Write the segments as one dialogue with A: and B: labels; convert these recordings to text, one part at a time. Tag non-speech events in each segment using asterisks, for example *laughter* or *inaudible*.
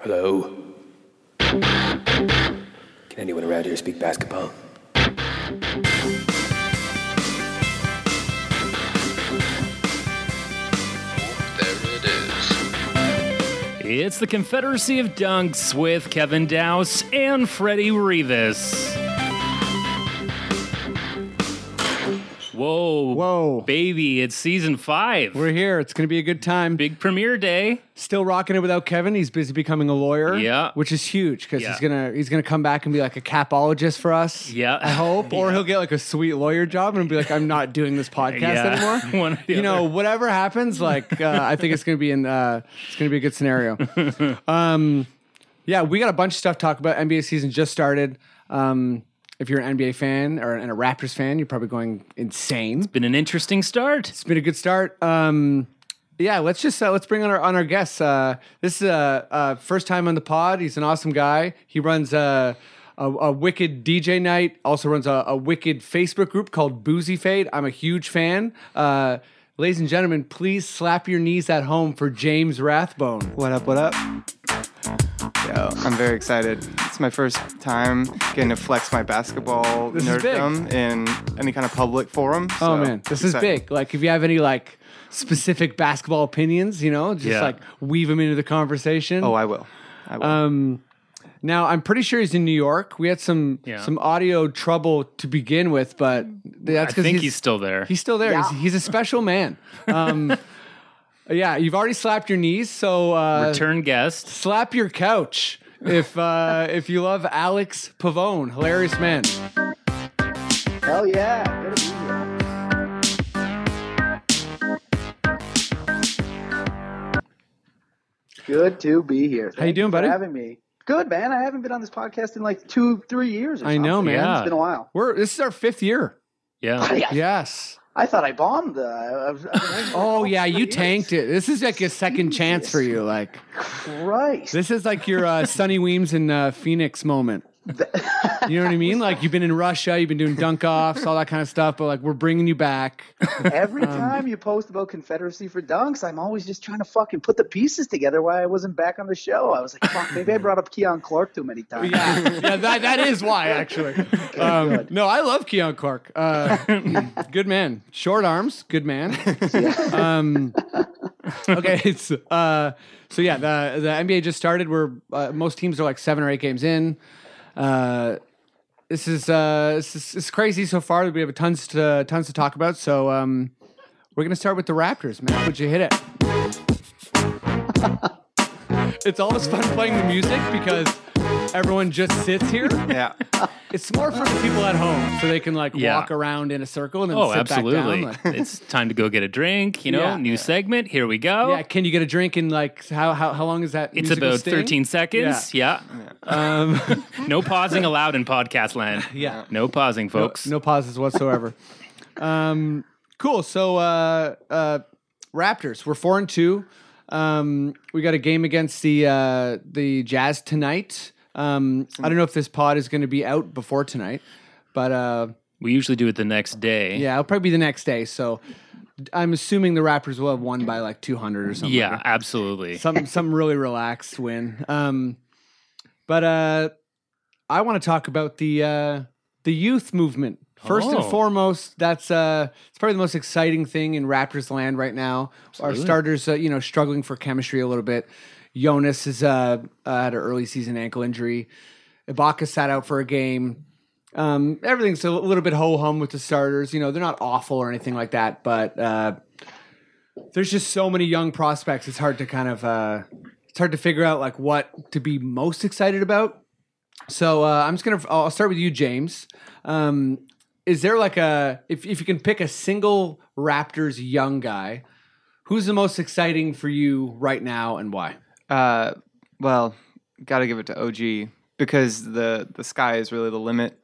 A: Hello? Can anyone around here speak basketball?
B: It's the Confederacy of Dunks with Kevin Dowse and Freddie Rivas. Whoa.
C: Whoa.
B: Baby, it's season five.
C: We're here. It's going to be a good time.
B: Big premiere day.
C: Still rocking it without Kevin. He's busy becoming a lawyer.
B: Yeah.
C: which is huge because
B: Yeah.
C: he's gonna he's gonna come back and be like a capologist for us.
B: Yeah.
C: I hope, *laughs* or he'll get like a sweet lawyer job and be like, I'm not doing this podcast *laughs*
B: Yeah. *laughs*
C: anymore.
B: One or the
C: you know, whatever happens, like uh, I think it's gonna be in uh, it's gonna be a good scenario. um, yeah, we got a bunch of stuff to talk about. NBA season just started. Um, if you're an NBA fan or and a Raptors fan, you're probably going insane.
B: It's been an interesting start.
C: It's been a good start. Um, yeah, let's just uh, let's bring on our on our guests. Uh, this is a uh, uh, first time on the pod. He's an awesome guy. He runs a a, a wicked DJ night. Also runs a, a wicked Facebook group called Boozy Fade. I'm a huge fan. Uh, ladies and gentlemen, please slap your knees at home for James Rathbone.
D: What up, what up? Yo, I'm very excited. It's my first time getting to flex my basketball
C: This
D: nerddom in any kind of public forum.
C: Oh man, this
D: excited.
C: is big. Like if you have any like specific basketball opinions, you know, just
B: Yeah.
C: like weave them into the conversation.
D: Oh, I will. I will.
C: Um, now I'm pretty sure he's in New York. We had some
B: Yeah.
C: some audio trouble to begin with, but that's
B: I think
C: he's,
B: he's, still there.
C: he's still there. He's, he's a special man. Um, *laughs* yeah, you've already slapped your knees, so uh,
B: Return guest.
C: slap your couch if uh, *laughs* if you love Alex Pavone, hilarious man.
E: Hell yeah. Good to be here. Good to be here.
C: How you doing,
E: for
C: buddy?
E: having me. Good, man. I haven't been on this podcast in like two, three years. Or
C: I know, man.
B: Yeah.
E: It's been a while.
C: We're this is our fifth year.
B: Yeah.
E: I, *laughs*
C: Yes.
E: I thought I bombed. Uh, I was, I've been waiting for *laughs*
C: Oh yeah, you tanked it. This is like a second chance for you. Like
E: Christ.
C: this is like your uh, Sonny Weems in uh, Phoenix moment. *laughs* You know what I mean? Like you've been in Russia, you've been doing dunk offs, all that kind of stuff, but like we're bringing you back.
E: Every
C: Um,
E: time you post about Confederacy for dunks, I'm always just trying to fucking put the pieces together why I wasn't back on the show. I was like, fuck, maybe I brought up Keon Clark too many times.
C: Yeah, yeah, that, that is why actually. *laughs* Um, no, I love Keon Clark. Uh, *laughs* good man, short arms, good man. Um, okay, it's uh, so yeah, the the NBA just started. We're uh, most teams are like seven or eight games in. Uh, this is uh, this is, this is crazy so far. We have tons to tons to talk about. So um, we're gonna start with the Raptors. Man, would you hit it? *laughs* it's always fun playing the music because everyone just sits here. *laughs*
D: yeah.
C: It's more for the people at home, so they can like
B: Yeah.
C: walk around in a circle and then
B: Oh,
C: sit
B: absolutely.
C: back down. Like, *laughs*
B: it's time to go get a drink. You know,
C: Yeah.
B: new segment. Here we go.
C: yeah, can you get a drink in like how how, how long is that?
B: It's
C: musical
B: about
C: sting?
B: 13 seconds. Yeah.
C: Um, *laughs*
B: No pausing allowed in podcast land.
C: yeah,
B: No pausing, folks.
C: no pauses whatsoever. um, cool. So uh, uh, Raptors, we're four and two. Um, we got a game against the uh, the Jazz tonight. Um, I don't know if this pod is going to be out before tonight, but uh,
B: We usually do it the next day.
C: yeah, it'll probably be the next day. So I'm assuming the Raptors will have won by like 200 or something.
B: Yeah, absolutely.
C: some some really relaxed win. Um, but uh, I want to talk about the uh, the youth movement. First and
B: Oh.
C: foremost, that's uh, it's probably the most exciting thing in Raptors land right now. Our starters, uh, you know, struggling for chemistry a little bit. Jonas is uh, uh, had an early season ankle injury. Ibaka sat out for a game. Um, everything's a little bit ho hum with the starters. You know, they're not awful or anything like that, but uh, there's just so many young prospects. It's hard to kind of uh, it's hard to figure out like what to be most excited about. So uh, I'm just gonna I'll start with you, James. Um, is there like a if if you can pick a single Raptors young guy, who's the most exciting for you right now and why?
D: Uh, well, got to give it to OG because the the sky is really the limit.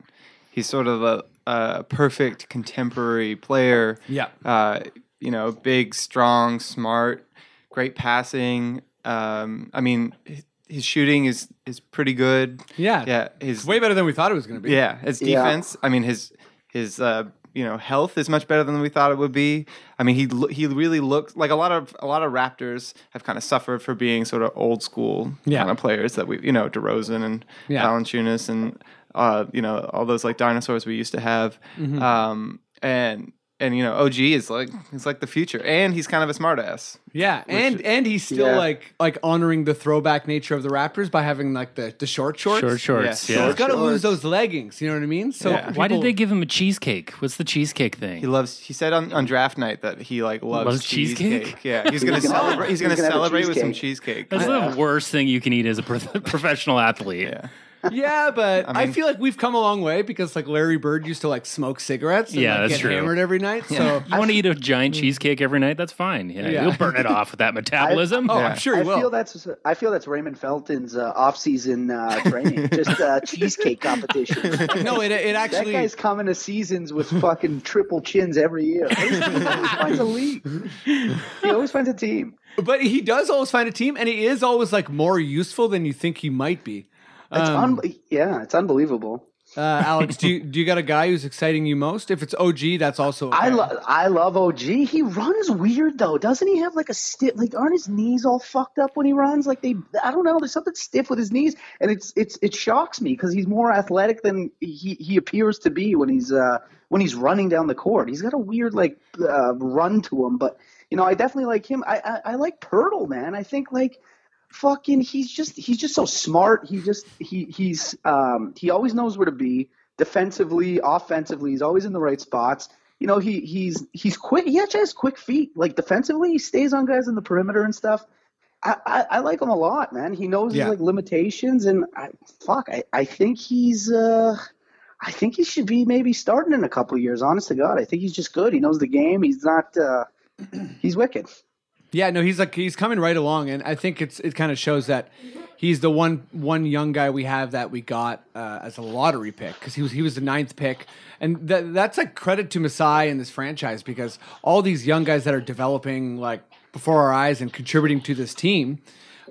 D: He's sort of a, a perfect contemporary player.
C: Yeah.
D: Uh, you know, big, strong, smart, great passing. Um, I mean, his, his shooting is is pretty good.
C: Yeah,
D: Yeah, his
C: way better than we thought it was gonna be.
D: yeah, his
E: Yeah.
D: defense. I mean, his his uh, you know health is much better than we thought it would be. I mean, he he really looks like a lot of a lot of Raptors have kind of suffered for being sort of old school
C: Yeah.
D: kind of players that we you know DeRozan and
C: Yeah.
D: Valanciunas and uh, you know all those like dinosaurs we used to have.
C: Mm-hmm.
D: Um, and and you know OG is like he's like the future, and he's kind of a smartass.
C: Yeah, and and he's still
E: Yeah.
C: like like honoring the throwback nature of the Raptors by having like the, the short shorts.
B: Short shorts.
D: Yeah.
B: Yeah.
C: He's got to lose those leggings. You know what I mean? So
D: Yeah.
B: Why did
C: people-
B: they give him a cheesecake? What's the cheesecake thing?
D: He loves. He said on, on draft night that he like loves,
B: Loves cheesecake?
D: Yeah, he's gonna
E: He's gonna-
D: celebrate. He's
E: he's
D: gonna,
E: gonna have a
D: celebrate with some
E: cheesecake.
D: cheesecake.
B: That's the worst thing you can eat as a pro- *laughs* professional athlete.
D: yeah.
C: Yeah, but *laughs* I,
D: mean-
C: feel like we've come a long way because like Larry Bird used to like smoke cigarettes. And,
B: Yeah,
C: like,
B: that's
C: get
B: true.
C: Hammered every night. So *laughs*
B: You want to eat a giant cheesecake every night? That's fine. Yeah,
C: Yeah.
B: you'll burn it off with that *laughs* metabolism.
C: oh,
D: Yeah.
C: I'm sure he
E: I
C: will.
E: feel that's I feel that's Raymond Felton's uh, off-season uh, training, just uh, cheesecake competition.
C: no, it it actually
E: That
C: actually
E: guy's coming to seasons with fucking triple chins every year. He always finds a league. He always finds a team.
C: But he does always find a team, and he is always like more useful than you think he might be.
E: It's
C: Um,
E: un- yeah, it's unbelievable.
C: uh, Alex, do you, do you got a guy who's exciting you most? If it's OG, that's also okay.
E: I love I love OG. He runs weird though, doesn't he? Have like a stiff like aren't his knees all fucked up when he runs? Like they I don't know. There's something stiff with his knees, and it's it's it shocks me because he's more athletic than he he appears to be when he's uh when he's running down the court. He's got a weird like uh, run to him, but you know I definitely like him. I I, I like Poeltl, man. I think like fucking he's just he's just so smart. He just he he's um he always knows where to be defensively, offensively. He's always in the right spots. You know, he he's he's quick. He actually has quick feet. Like defensively, he stays on guys in the perimeter and stuff. I, I, I like him a lot, man. He knows
C: Yeah.
E: his like limitations, and I, fuck, I, I think he's uh, I think he should be maybe starting in a couple of years. Honest to God, I think he's just good. He knows the game. He's not. Uh, *clears throat* he's wicked.
C: Yeah, no, he's like he's coming right along, and I think it's it kind of shows that he's the one one young guy we have that we got uh, as a lottery pick because he was he was the ninth pick, and that that's like credit to Masai and this franchise because all these young guys that are developing like before our eyes and contributing to this team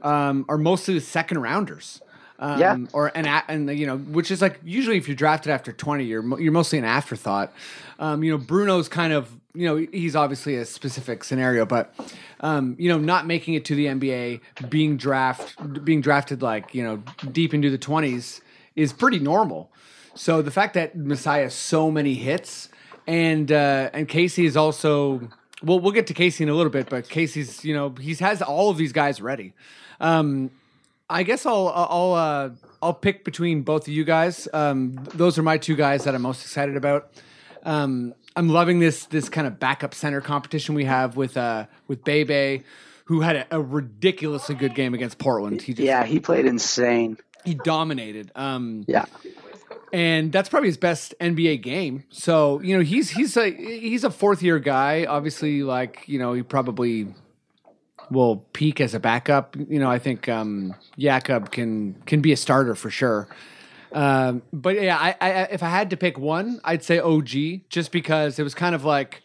C: um, are mostly the second rounders. Um,
E: Yeah.
C: Or an a- and you know, which is like usually if you're drafted after 20, you're you're mostly an afterthought. Um, you know, Bruno's kind of you know he's obviously a specific scenario, but um, you know, not making it to the NBA, being draft being drafted like you know deep into the 20s is pretty normal. So the fact that Masai so many hits and uh, and Casey is also well, we'll get to Casey in a little bit, but Casey's you know he's has all of these guys ready. Um, I guess I'll I'll uh, I'll pick between both of you guys. Um, those are my two guys that I'm most excited about. Um, I'm loving this this kind of backup center competition we have with uh with Bebe, who had a, a ridiculously good game against Portland. He just,
E: Yeah, he played insane.
C: he dominated. Um,
E: Yeah.
C: and that's probably his best NBA game. So you know he's he's a he's a fourth year guy. Obviously, like you know he probably will peak as a backup. You know I think um, Jakob can can be a starter for sure. Um, but yeah, I, I if I had to pick one, I'd say OG, just because it was kind of like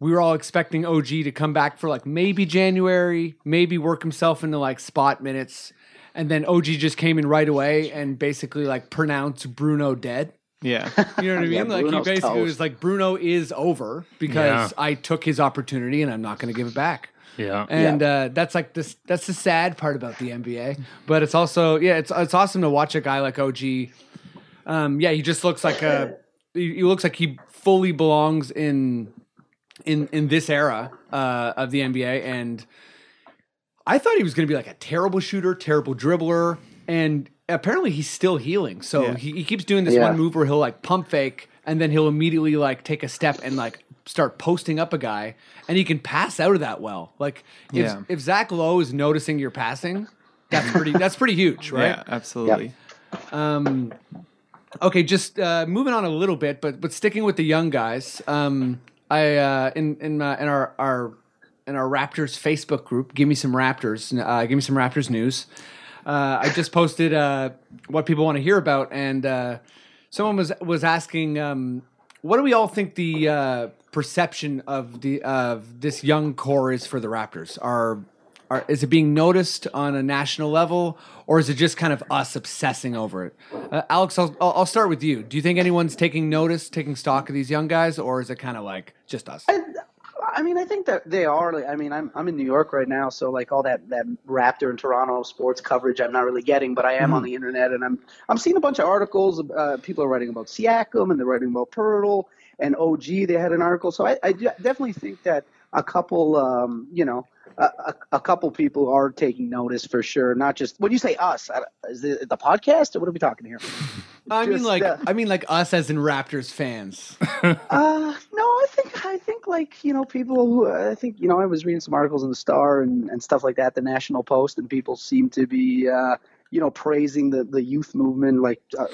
C: we were all expecting OG to come back for like maybe January, maybe work himself into like spot minutes, and then OG just came in right away and basically like pronounced Bruno dead.
D: Yeah. *laughs*
C: You know what I mean?
E: Yeah,
C: like he basically
E: toast.
C: was like Bruno is over because
B: Yeah.
C: I took his opportunity and I'm not going to give it back.
B: Yeah.
C: And uh, that's like this. That's the sad part about the NBA. But it's also yeah, it's it's awesome to watch a guy like OG. Um, yeah, he just looks like a. He, he looks like he fully belongs in in in this era uh, of the NBA, and I thought he was going to be like a terrible shooter, terrible dribbler, and apparently he's still healing. So
D: Yeah.
C: he, he keeps doing this
E: Yeah.
C: one move where he'll like pump fake, and then he'll immediately like take a step and like start posting up a guy, and he can pass out of that well. Like if
D: Yeah.
C: if Zach Lowe is noticing your passing, that's pretty that's pretty huge, right?
D: Yeah, absolutely.
C: Um, okay, just uh, moving on a little bit, but but sticking with the young guys. Um, I uh, in in uh, in our our in our Raptors Facebook group, give me some Raptors. Uh, give me some Raptors news. Uh, I just posted uh, what people want to hear about, and uh, someone was was asking, um, what do we all think the uh, perception of the of this young core is for the Raptors? Are are, is it being noticed on a national level, or is it just kind of us obsessing over it? Uh, Alex, I'll, I'll start with you. Do you think anyone's taking notice, taking stock of these young guys, or is it kind of like just us?
E: I mean, I think that they are. Like, I mean, I'm I'm in New York right now, so like all that that Raptor and Toronto sports coverage, I'm not really getting, but I am on the internet, and I'm I'm seeing a bunch of articles. Uh, people are writing about Siakam, and they're writing about Poeltl and OG. They had an article, so I, I definitely think that a couple, um, you know. A, a, a couple people are taking notice for sure. Not just when you say us, is it the podcast or what are we talking here?
C: I mean, like
E: uh,
C: I mean, like us as in Raptors fans. *laughs*
E: Uh, no, I think I think like you know people who I think you know I was reading some articles in the Star and, and stuff like that, the National Post, and people seem to be uh, you know praising the, the youth movement, like uh,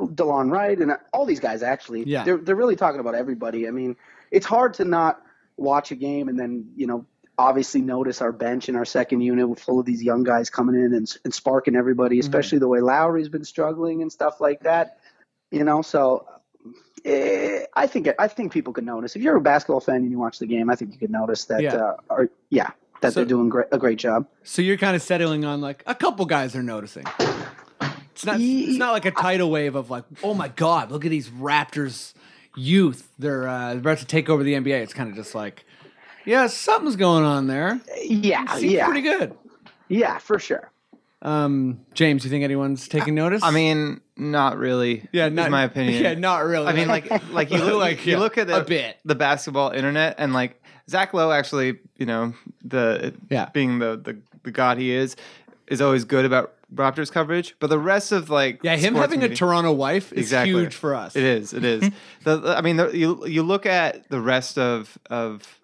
E: Delon Wright and all these guys. Actually,
C: Yeah.
E: they're they're really talking about everybody. I mean, it's hard to not watch a game and then you know obviously notice our bench and our second unit with full of these young guys coming in and, and sparking everybody, especially the way Lowry's been struggling and stuff like that. You know, so eh, I think I think people could notice if you're a basketball fan and you watch the game. I think you could notice that.
C: Yeah.
E: Uh, or, yeah, that
C: So-
E: they're doing great, a great job.
C: So you're kind of settling on like a couple guys are noticing. It's not. It's not like a tidal wave of like, oh my god, look at these Raptors youth. They're uh, about to take over the NBA. It's kind of just like, yeah, something's going on there.
E: Yeah,
C: Seems
E: yeah,
C: pretty good.
E: yeah, for sure.
C: Um, James, do you think anyone's taking notice?
D: I mean, not really.
C: yeah,
D: is
C: not
D: my opinion. *laughs*
C: Yeah, not really.
D: I mean, like, like you *laughs* look,
C: Like,
D: you
C: yeah,
D: look at the,
C: a bit.
D: the basketball internet, and like Zach Lowe, actually, you know, the
C: Yeah.
D: being the, the the god he is, is always good about Raptors coverage. But the rest of like,
C: yeah, him having a Toronto wife is
D: exactly
C: huge for us.
D: It is. It is. *laughs* the- I mean, the, you you look at the rest of of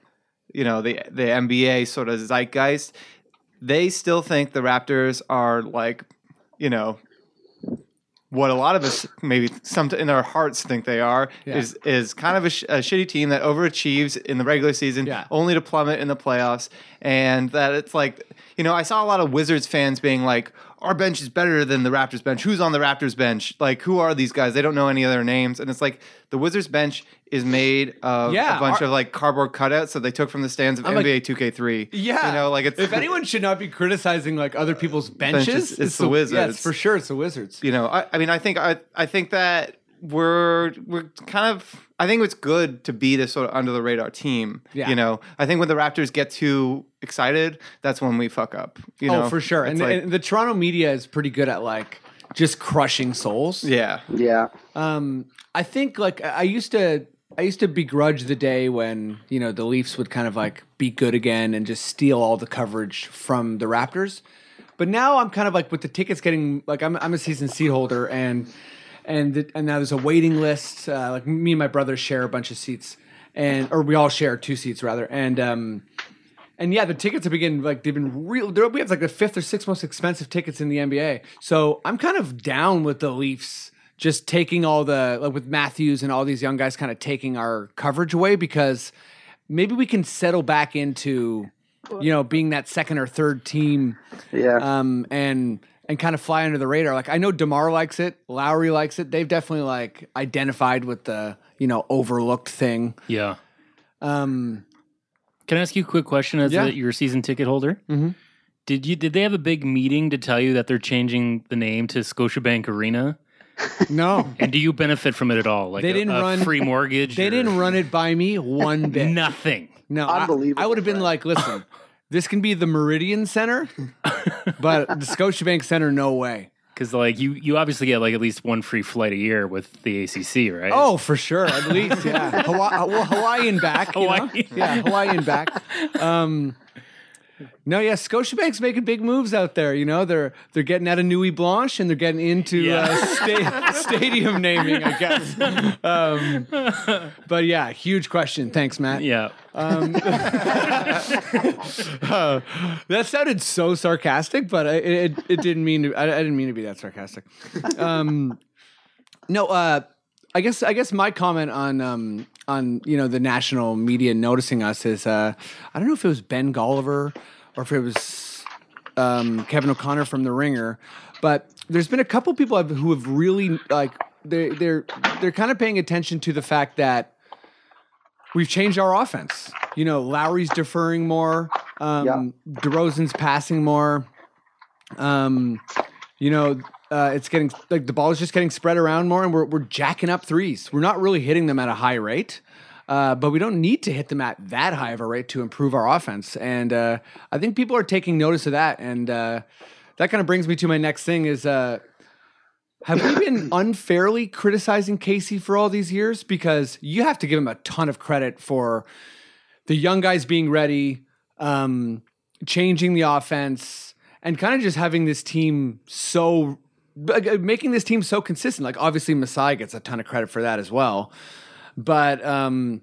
D: you know the the NBA sort of zeitgeist. They still think the Raptors are like, you know, what a lot of us maybe some in our hearts think they are
C: Yeah.
D: is is kind of a, sh- a shitty team that overachieves in the regular season,
C: Yeah.
D: only to plummet in the playoffs, and that it's like you know I saw a lot of Wizards fans being like, our bench is better than the Raptors bench. Who's on the Raptors bench? Like who are these guys? They don't know any of their names, and it's like the Wizards bench is made of
C: Yeah,
D: a bunch
C: our-
D: of like cardboard cutouts that they took from the stands of
C: I'm
D: NBA 2K3.
C: Yeah,
D: you know, like it's
C: if anyone should not be criticizing like other people's benches,
D: Benches, it's the
C: Yeah,
D: Wizards.
C: it's for sure. It's the Wizards.
D: you know I, I mean i think I, I think that we're we're kind of i think it's good to be this sort of under the radar team
C: Yeah.
D: you know i think when the raptors get too excited that's when we fuck up you know
C: oh, for sure. And,
D: like-
C: and the Toronto media is pretty good at like just crushing souls.
D: yeah
E: Yeah,
C: Um, I think like I I used to I used to begrudge the day when you know the Leafs would kind of like be good again and just steal all the coverage from the Raptors. But now I'm kind of like with the tickets getting like I'm I'm a season seat holder and and the, and now there's a waiting list. Uh, like me and my brother share a bunch of seats and or we all share two seats rather and um and yeah, the tickets have been like they've been real. We have like the fifth or sixth most expensive tickets in the NBA. So I'm kind of down with the Leafs just taking all the like with Matthews and all these young guys kind of taking our coverage away because maybe we can settle back into you know being that second or third team
E: yeah.
C: um and and kind of fly under the radar. Like I know Demar likes it, Lowry likes it. They've definitely like identified with the you know overlooked thing.
B: Yeah.
C: Um,
B: Can I ask you a quick question as
C: Yeah.
B: a, your season ticket holder?
C: Mhm.
B: Did you did they have a big meeting to tell you that they're changing the name to Scotiabank Arena?
C: no,
B: And do you benefit from it at all? Like
C: They
B: a-
C: didn't
B: a
C: run-
B: free mortgage.
C: they
B: or-
C: didn't run it by me one bit. *laughs*
B: nothing.
C: No,
E: Unbelievable,
C: I, would have been like, listen, this can be the Meridian Center, but the Scotiabank Center, no way.
B: Because like you you obviously get like at least one free flight a year with the ACC, right?
C: Oh, for sure, at least, yeah. Hawaii, well, Hawaiian back, you know?
B: Hawaii.
C: yeah, Hawaiian back. Um, no, yeah, Scotiabank's making big moves out there. You know, they're they're getting out of Nuit Blanche and they're getting into
B: Yeah.
C: uh, *laughs* sta- stadium naming, I guess. Um, but yeah, huge question. Thanks, Matt.
B: yeah.
C: Um, *laughs* uh, that sounded so sarcastic, but I, it it didn't mean to. I, I didn't mean to be that sarcastic. Um, no, uh, I guess I guess my comment on um, on you know the national media noticing us is uh, I don't know if it was Ben Golliver or if it was um, Kevin O'Connor from The Ringer, but there's been a couple people who have really like they they're they're kind of paying attention to the fact that we've changed our offense. You know, Lowry's deferring more. Um, DeRozan's passing more. Um, you know, uh, it's getting like the ball is just getting spread around more, and we're we're jacking up threes. We're not really hitting them at a high rate. Uh, but we don't need to hit them at that high of a rate to improve our offense, and uh, I think people are taking notice of that. And uh, that kind of brings me to my next thing: is uh, have we been *coughs* unfairly criticizing Casey for all these years? Because you have to give him a ton of credit for the young guys being ready, um, changing the offense, and kind of just having this team so making this team so consistent. Like obviously Masai gets a ton of credit for that as well. But um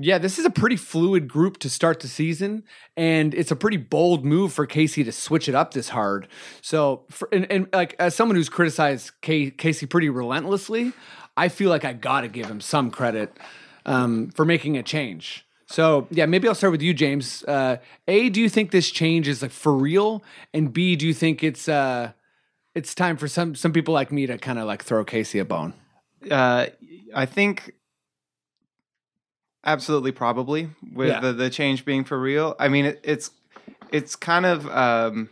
C: yeah, this is a pretty fluid group to start the season, and it's a pretty bold move for Casey to switch it up this hard. So, for, and, and like as someone who's criticized K, Casey pretty relentlessly, I feel like I got to give him some credit um, for making a change. So, yeah, maybe I'll start with you, James. Uh, a, do you think this change is like for real? And B, do you think it's uh, it's time for some some people like me to kind of like throw Casey a bone?
D: Uh, I think absolutely probably with
C: Yeah.
D: the, the change being for real. I mean, it, it's it's kind of um,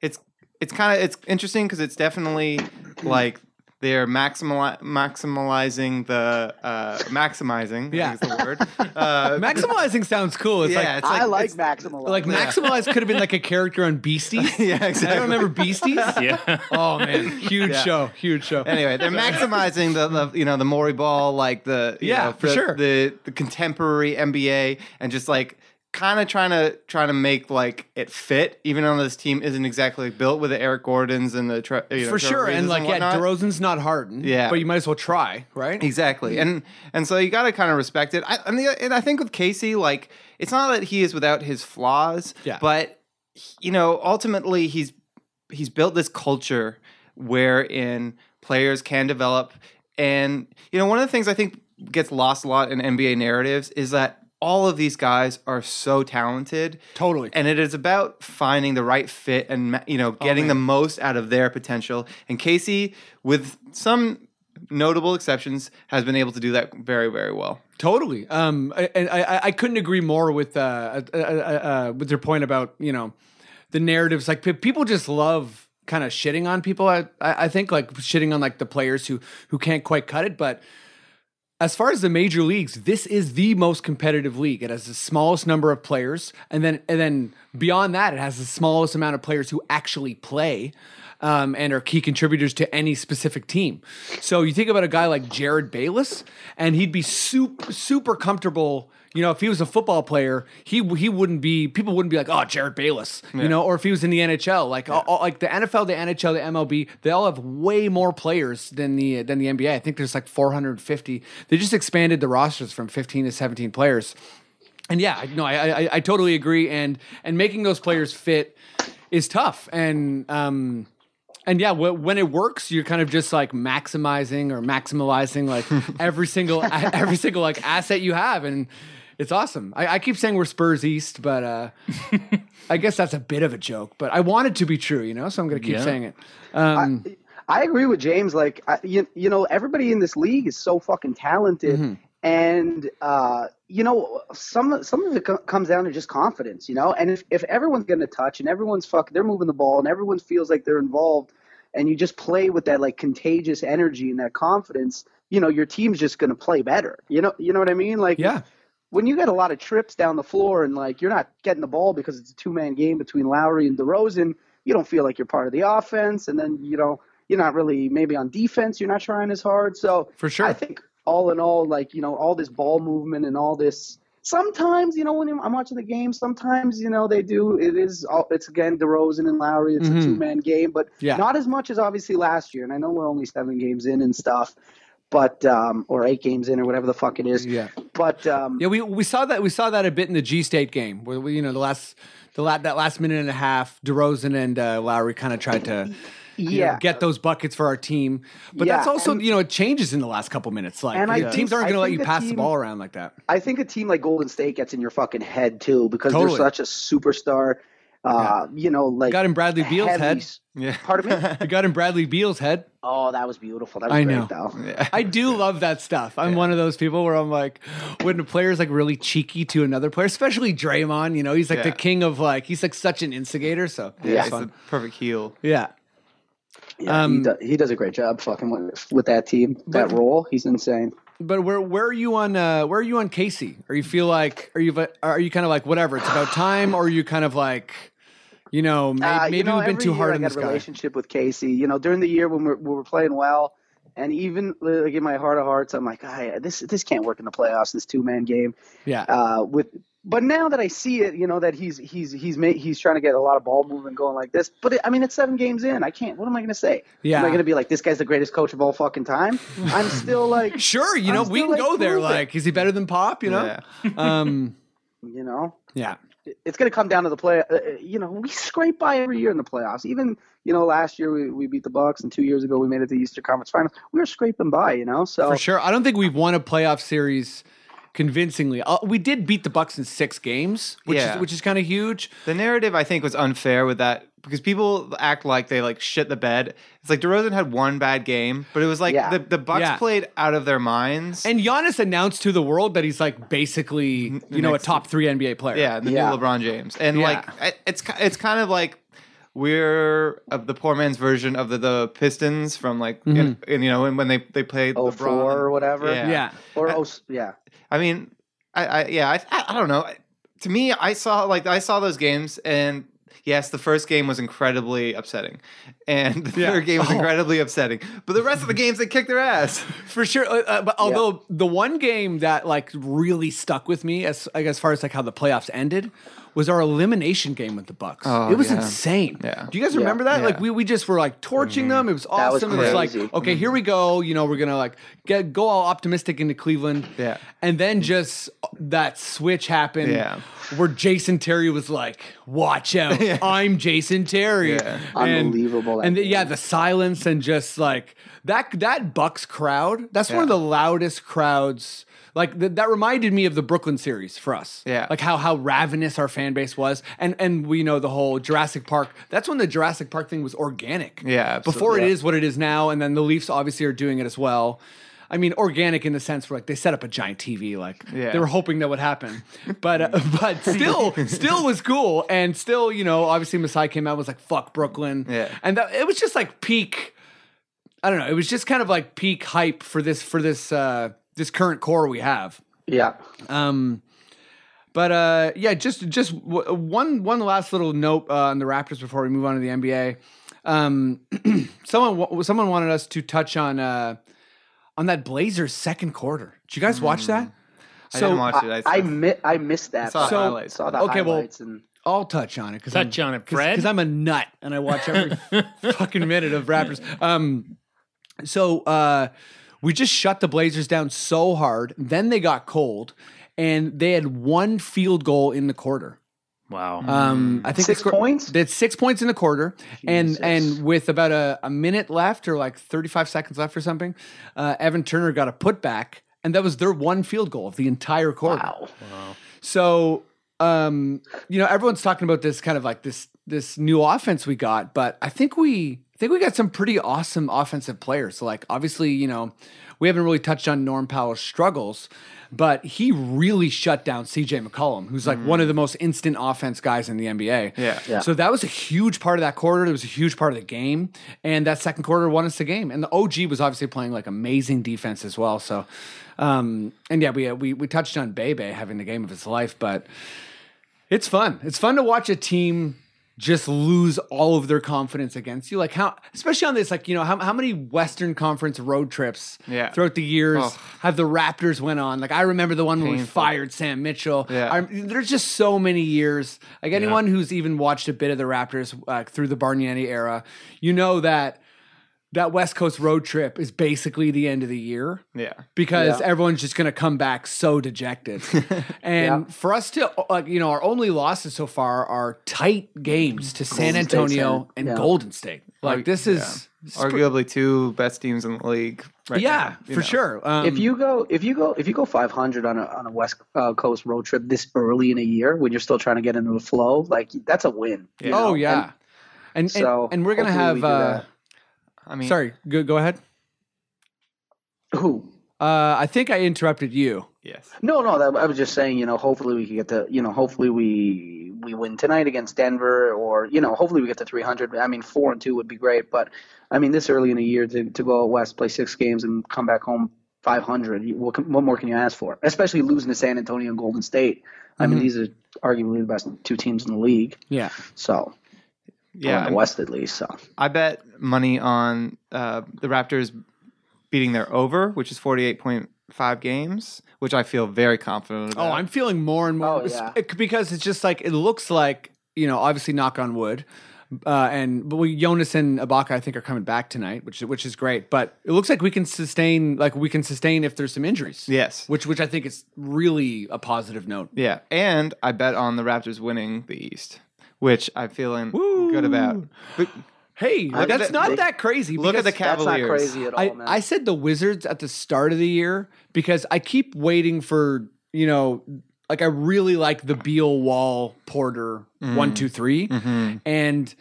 D: it's it's kind of it's interesting because it's definitely *clears throat* like they're maximali- maximalizing the uh, maximizing.
C: Yeah.
D: I is the word. Uh, *laughs*
C: Maximalizing sounds cool. It's
D: yeah,
C: like
D: it's
E: I like
D: it's-
E: Maximal.
C: like Maximalize could have been like a character on Beasties. *laughs*
D: Yeah,
C: I
D: exactly.
C: don't remember Beasties. *laughs*
B: Yeah.
C: Oh man, huge
D: Yeah.
C: show, huge show.
D: anyway, they're maximizing the, the you know the Morey ball, like the you
C: Yeah,
D: know,
C: for
D: the,
C: sure.
D: the the contemporary NBA, and just like kind of trying to trying to make like it fit, even though this team isn't exactly built with the Eric Gordons and the you know,
C: For sure, and like yeah,
D: whatnot.
C: DeRozan's not hardened.
D: Yeah.
C: but you might as well try, right?
D: Exactly, mm-hmm. and and so you got to kind of respect it. I, and, the, and I think with Casey, like it's not that he is without his flaws,
C: Yeah.
D: but you know, ultimately he's he's built this culture wherein players can develop, and you know, one of the things I think gets lost a lot in NBA narratives is that all of these guys are so talented,
C: Totally.
D: and it is about finding the right fit and you know getting the most out of their potential. And Casey, with some notable exceptions, has been able to do that very very well.
C: Totally. Um, and I, I, I couldn't agree more with uh, uh, uh, uh, with your point about you know the narratives. Like pe- people just love kind of shitting on people. I, I I think like shitting on like the players who who can't quite cut it, but. As far as the major leagues, this is the most competitive league. It has the smallest number of players, and then and then beyond that, it has the smallest amount of players who actually play um, and are key contributors to any specific team. So you think about a guy like Jerryd Bayless, and he'd be super super comfortable. You know, if he was a football player, he he wouldn't be. People wouldn't be like, "Oh, Jerryd Bayless," you know. Or if he was in the NHL, like all, all- like the NFL, the NHL, the MLB, they all have way more players than the than the NBA. I think there's like 450. They just expanded the rosters from 15 to 17 players. And yeah, no, I, I I totally agree. And and making those players fit is tough. And um and yeah, wh- when it works, you're kind of just like maximizing or maximalizing like *laughs* every single every single like asset you have, and it's awesome. I, I keep saying we're Spurs East, but uh *laughs* I guess that's a bit of a joke. But I want it to be true, you know, so I'm gonna keep
B: Yeah.
C: saying it. Um,
E: I agree with James. Like, I, you, you know, everybody in this league is so fucking talented,
C: Mm-hmm.
E: and uh, you know, some some of it co- comes down to just confidence, you know. And if if everyone's getting a touch and everyone's fuck, they're moving the ball and everyone feels like they're involved, and you just play with that like contagious energy and that confidence, you know, your team's just gonna play better. You know, you know what I mean? Like,
C: yeah,
E: when you get a lot of trips down the floor and like you're not getting the ball because it's a two man game between Lowry and DeRozan, you don't feel like you're part of the offense, and then you know you're not really maybe on defense. You're not trying as hard. So
C: For sure.
E: I think all in all, like you know, all this ball movement and all this. Sometimes you know when I'm watching the game, sometimes you know they do. It is all, it's again DeRozan and Lowry. It's
C: Mhm.
E: a two man game, but
C: Yeah.
E: not as much as obviously last year. And I know we're only seven games in and stuff, but um, or eight games in or whatever the fuck it is.
C: yeah.
E: But um,
C: Yeah, we we saw that we saw that a bit in the G State game where we, you know the last the la- that last minute and a half, DeRozan and uh, Lowry kind of tried to you know,
E: Yeah.
C: get those buckets for our team, but
E: Yeah,
C: that's also
E: and-
C: you know it changes in the last couple minutes. Like
E: And I
C: the
E: think-
C: teams aren't going to let you pass the ball around like that.
E: I think a team like Golden State gets in your fucking head too because
C: Totally.
E: they're such a superstar. Uh, you know, like
C: got in Bradley Beal's
E: heavy
C: head.
E: s-
D: Yeah.
E: Pardon me? *laughs*
C: You got in Bradley Beal's head.
E: Oh, that was beautiful. That was
C: I
E: great,
C: know.
E: though. *laughs*
D: Yeah.
C: I do love that stuff. I'm one of those people where I'm like, when a player's like really cheeky to another player, especially Draymond, you know, he's like the king of like, he's like such an instigator. So
D: Yeah,
E: Yeah.
D: it's the perfect heel.
C: yeah.
E: Yeah,
C: Um,
E: he, do, he does a great job fucking with, with that team, that role. He's insane.
C: But where where are you on uh where are you on Casey? Are you feel like are you are you kind of like whatever it's about time or are you kind of like you know may,
E: Uh,
C: maybe
E: you know,
C: we've been too hard on this guy.
E: relationship with Casey. You know, during the year when we're, when we're playing well, and even like in my heart of hearts, I'm like, ah, this this can't work in the playoffs. This two man game.
C: Yeah.
E: Uh, with but now that I see it, you know that he's he's he's made, he's trying to get a lot of ball movement going like this. But it, I mean, it's seven games in. I can't. What am I going to say?
C: Yeah.
E: Am I going to be like this guy's the greatest coach of all fucking time? I'm still *laughs* like,
C: Sure, you know, we can
E: like,
C: go there.
E: it.
C: Like, is he better than Pop? You know,
D: Yeah. *laughs*
C: um,
E: you know,
C: yeah,
E: it's going to come down to the play. Uh, you know, we scrape by every year in the playoffs. Even you know, last year we, we beat the Bucks, and two years ago we made it to the Eastern Conference Finals. We were scraping by. You know, so
C: for sure. I don't think we've won a playoff series convincingly. Uh, we did beat the Bucks in six games, which
D: Yeah.
C: is which is kind of huge.
D: The narrative I think was unfair with that because people act like they like shit the bed. It's like DeRozan had one bad game, but it was like
E: Yeah.
D: the, the Bucks
C: Yeah.
D: played out of their minds.
C: And Giannis announced to the world that he's like basically, you know, a top three NBA player.
D: yeah, the
E: Yeah.
D: new LeBron James. And
C: Yeah.
D: like it's it's kind of like we're of the poor man's version of the, the Pistons from like in, in, you know when, when they they played
E: oh
D: LeBron
E: four or whatever.
D: Yeah.
C: yeah.
E: Or oh yeah.
D: I mean, I, I yeah, I, I, don't know. To me, I saw like I saw those games, and yes, the first game was incredibly upsetting, and the
C: Yeah.
D: third game was
C: Oh.
D: incredibly upsetting. But the rest of the games, they kicked their ass. *laughs*
C: For sure, uh, uh, but although the one game that like really stuck with me as like, as far as like how the playoffs ended was our elimination game with the Bucks.
D: Oh,
C: it was
D: yeah.
C: insane.
D: Yeah.
C: Do you guys remember that?
D: Yeah.
C: Like we, we just were like torching mm-hmm. them. It was
E: That was
C: awesome. it was like
E: crazy.
C: okay, here we go. You know, we're gonna like get go all optimistic into Cleveland.
D: Yeah.
C: and then just that switch happened.
D: Yeah.
C: where Jason Terry was like, "Watch out, *laughs* I'm Jason Terry."
D: Yeah.
C: And-
E: Unbelievable,
C: And the, yeah, the silence and just like that that Bucks crowd. That's one of the loudest crowds. Like th- that reminded me of the Brooklyn series for us.
D: Yeah.
C: like how how ravenous our fan base was, and and we know the whole Jurassic Park. That's when the Jurassic Park thing was organic.
D: Yeah,
C: before it
E: absolutely.
C: is what it is now, and then the Leafs obviously are doing it as well. I mean, organic in the sense where like they set up a giant TV, like
D: Yeah.
C: they were hoping that would happen, *laughs* but uh, but still, still was cool, and still, you know, obviously Masai came out and was like fuck Brooklyn,
D: Yeah.
C: and that, it was just like peak. I don't know. It was just kind of like peak hype for this for this uh this current core we have.
E: Yeah.
C: Um, but uh, yeah, just just w- one one last little note uh, on the Raptors before we move on to the NBA. Um, *clears throat* someone wa- someone wanted us to touch on uh, on that Blazers second quarter. Did you guys watch that?
D: I didn't watch it.
E: I mi- I missed that.
D: saw the highlights.
E: Saw the
C: Okay, well,
E: and
C: I'll touch on it because
B: Touch on it, Fred.
C: Because I'm a nut and I watch every *laughs* fucking minute of Raptors. Um, so uh, we just shut the Blazers down so hard. Then they got cold, and they had one field goal in the quarter.
B: Wow.
C: Um, I think
E: Six
C: they scored-
E: points?
C: They had six points in the quarter, and
E: Jesus.
C: and with about a, a minute left or like 35 seconds left or something, uh, Evan Turner got a putback, and that was their one field goal of the entire quarter.
E: wow.
C: So, um, you know, everyone's talking about this kind of like this this new offense we got, but I think we I think we got some pretty awesome offensive players. So, like, obviously, you know, we haven't really touched on Norm Powell's struggles, but he really shut down CJ McCollum, who's like one of the most instant offense guys in the NBA.
D: Yeah.
E: Yeah.
C: So that was a huge part of that quarter. It was a huge part of the game, and that second quarter won us the game. And the OG was obviously playing like amazing defense as well. So, um, and yeah, we we we touched on Bebe having the game of his life, but it's fun. It's fun to watch a team just lose all of their confidence against you. Like how, especially on this, like you know, how how many Western Conference road trips
D: Yeah.
C: throughout the years
D: Ugh.
C: have the Raptors went on? Like I remember the one when we fired Sam Mitchell.
D: Yeah.
C: I, there's just so many years. Like anyone who's even watched a bit of the Raptors uh, through the Bargnani era, you know that that West Coast road trip is basically the end of the year
D: Yeah.
C: because
E: Yeah.
C: everyone's just going to come back so dejected. *laughs* and
E: Yeah.
C: for us to like, you know, our only losses so far are tight games to San
E: Golden State,
C: Antonio
E: San-
C: and
E: yeah.
C: Golden State. Like this is
D: Arguably two best teams in the league. Right
C: yeah,
D: now,
C: for
D: know.
C: sure. Um,
E: if you go if you go if you go 500 on a on a West uh, Coast road trip this early in a year when you're still trying to get into the flow, like that's a win. you
C: oh
E: know?
C: yeah, and and,
E: so
C: and we're gonna have.
E: we
C: Uh,
E: that.
D: I mean,
C: sorry, go go ahead.
E: Who?
C: Uh, I think I interrupted you.
D: Yes.
E: No, no. That, I was just saying. You know, hopefully we can get to. You know, hopefully we we win tonight against Denver, or you know, hopefully we get to 300. I mean, four and two would be great, but I mean, this early in the year to to go out west, play six games, and come back home 500. What, what more can you ask for? Especially losing to San Antonio and Golden State. I mean, these are arguably the best two teams in the league.
C: Yeah.
E: So
D: Yeah.
E: in the West at least. So
D: I bet money on uh, the Raptors beating their over, which is 48.5 games, which I feel very confident about.
C: Oh, I'm feeling more and more
E: Oh, yeah.
C: it- because it's just like it looks like you know, obviously, knock on wood. Uh, and but we, Jonas and Ibaka, I think, are coming back tonight, which which is great. But it looks like we can sustain, like we can sustain if there's some injuries.
D: Yes.
C: which which I think is really a positive note.
D: Yeah. And I bet on the Raptors winning the East, which I'm feeling good about. But
C: Hey,
D: at
C: that's
D: the-
C: not that crazy.
D: look at the
C: because
E: that's not
D: Cavaliers.
E: crazy at all,
C: I,
E: man.
C: I said the Wizards at the start of the year because I keep waiting for you know, like I really like the Beal Wall Porter mm-hmm. one two three, mm-hmm. and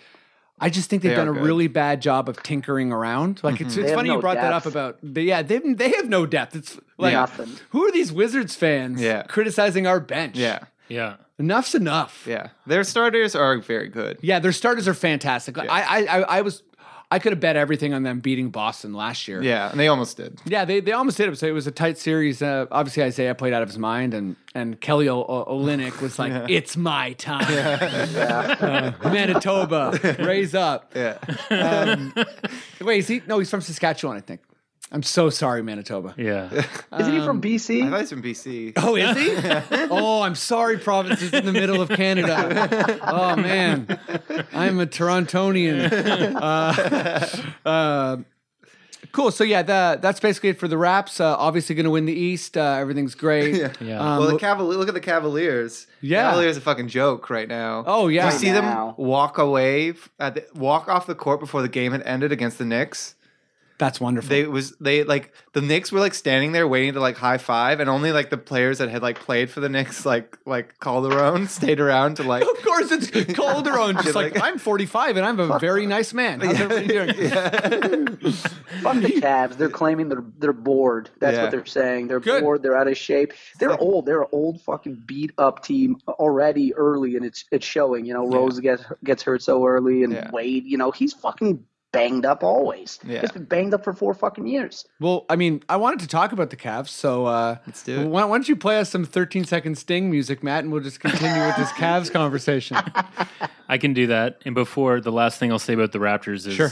C: I just think they've
D: They
C: done a
D: good.
C: really bad job of tinkering around. Like it's, mm-hmm. it's
E: have
C: funny you
E: no
C: brought that up about they, yeah they they have no depth. It's like
E: Nothing.
C: who are these Wizards fans
D: Yeah.
C: criticizing our bench?
D: yeah.
B: Yeah.
C: Enough's enough.
D: Yeah. Their starters are very good.
C: Yeah, their starters are fantastic. Like, I, I I I was I could have bet everything on them beating Boston last year.
D: Yeah. And they almost did.
C: Yeah, they, they almost did it. So it was a tight series. Uh, obviously, Isaiah played out of his mind, and and Kelly o- Olynyk was like, *laughs* "It's my time." Uh, Manitoba, *laughs* raise up.
D: Yeah.
C: Wait, is he? No, he's from Saskatchewan, I think. I'm so sorry, Manitoba.
B: Yeah.
E: Isn't he from BC?
D: I thought he's from BC.
C: Oh, is he? *laughs* oh, I'm sorry, provinces in the middle of Canada. Oh man, I'm a Torontonian. Uh, uh, cool. So yeah, that that's basically it for the Raps. Uh, obviously, going to win the East. Uh, everything's great.
B: Yeah.
C: Um,
D: well, the Cavaliers. Look at the Cavaliers.
C: Yeah.
D: Cavaliers a fucking joke right now.
C: Oh, yeah.
D: Do you see
E: Now.
D: them walk away, at the, walk off the court before the game had ended against the Knicks?
C: That's wonderful.
D: They was they like the Knicks were like standing there waiting to like high five, and only like the players that had like played for the Knicks, like like Calderon, *laughs* stayed around to like.
C: Of course, it's *laughs* Calderon. Just like,
D: like-
C: I'm 45 and I'm a very nice man. How's everybody doing? *laughs*
E: Fuck the Cavs. They're claiming they're they're bored. That's
D: Yeah.
E: what they're saying. They're
C: Good.
E: bored. They're out of shape. They're old. They're an old fucking beat up team already early, and it's it's showing. You know, Rose gets gets hurt so early, and
D: Yeah.
E: Wade. You know, he's fucking banged up always.
D: Yeah.
E: He's been banged up for four fucking years.
C: Well, I mean, I wanted to talk about the Cavs, so uh,
D: Let's do it.
C: Why, why don't you play us some 13 second Sting music, Matt, and we'll just continue with this *laughs* Cavs conversation.
B: I can do that. And before the last thing I'll say about the Raptors is
C: Sure.